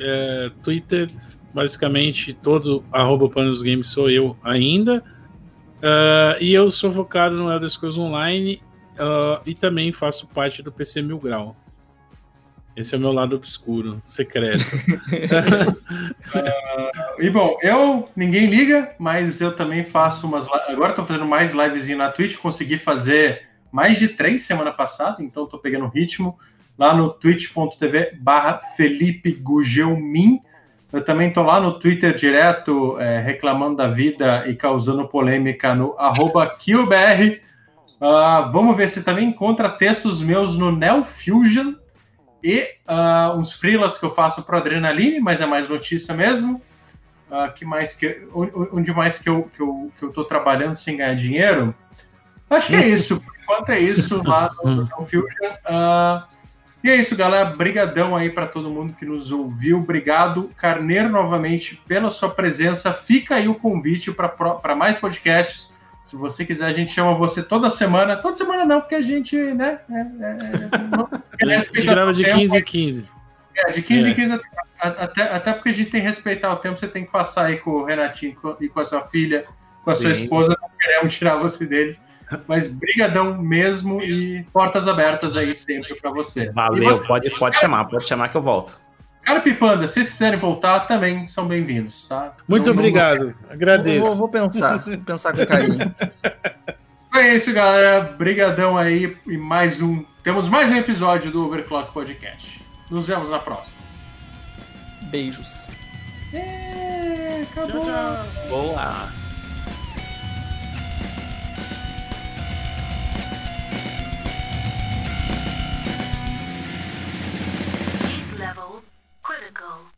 é, Twitter, basicamente todo arroba Panos Games sou eu ainda. Uh, e eu sou focado no Elder Scrolls Online Uh, e também faço parte do PC Mil Grau. Esse é o meu lado obscuro, secreto. uh, e bom, eu ninguém liga, mas eu também faço umas. Agora estou fazendo mais lives na Twitch. Consegui fazer mais de três semana passada, então estou pegando ritmo lá no twitch.tv/barra Felipe Gugelmin. Eu também estou lá no Twitter direto, é, reclamando da vida e causando polêmica no arroba QBR. Uh, vamos ver se também encontra textos meus no Neo Fusion e uh, uns freelas que eu faço para Adrenaline, mas é mais notícia mesmo. Uh, que mais que onde mais que eu, que eu que eu tô trabalhando sem ganhar dinheiro? Acho que é isso. Enquanto é isso lá no Neo Fusion. Uh, e é isso, galera. Brigadão aí para todo mundo que nos ouviu. Obrigado, Carneiro, novamente pela sua presença. Fica aí o convite para mais podcasts. Se você quiser, a gente chama você toda semana. Toda semana não, porque a gente, né? É, é, é a gente grava de 15 em 15. É, de 15 em 15 até, até porque a gente tem que respeitar o tempo. Você tem que passar aí com o Renatinho e com a sua filha, com a Sim. sua esposa. Não queremos tirar você deles. Mas brigadão mesmo e portas abertas aí sempre para você. Valeu, você, pode, pode chamar, pode chamar que eu volto. Cara Pipanda, se vocês quiserem voltar, também são bem-vindos, tá? Muito não, obrigado, não... agradeço. Vou, vou, pensar, vou pensar com carinho. É isso, galera. Brigadão aí e mais um. Temos mais um episódio do Overclock Podcast. Nos vemos na próxima. Beijos. É, acabou. Tchau, tchau. Boa. level critical.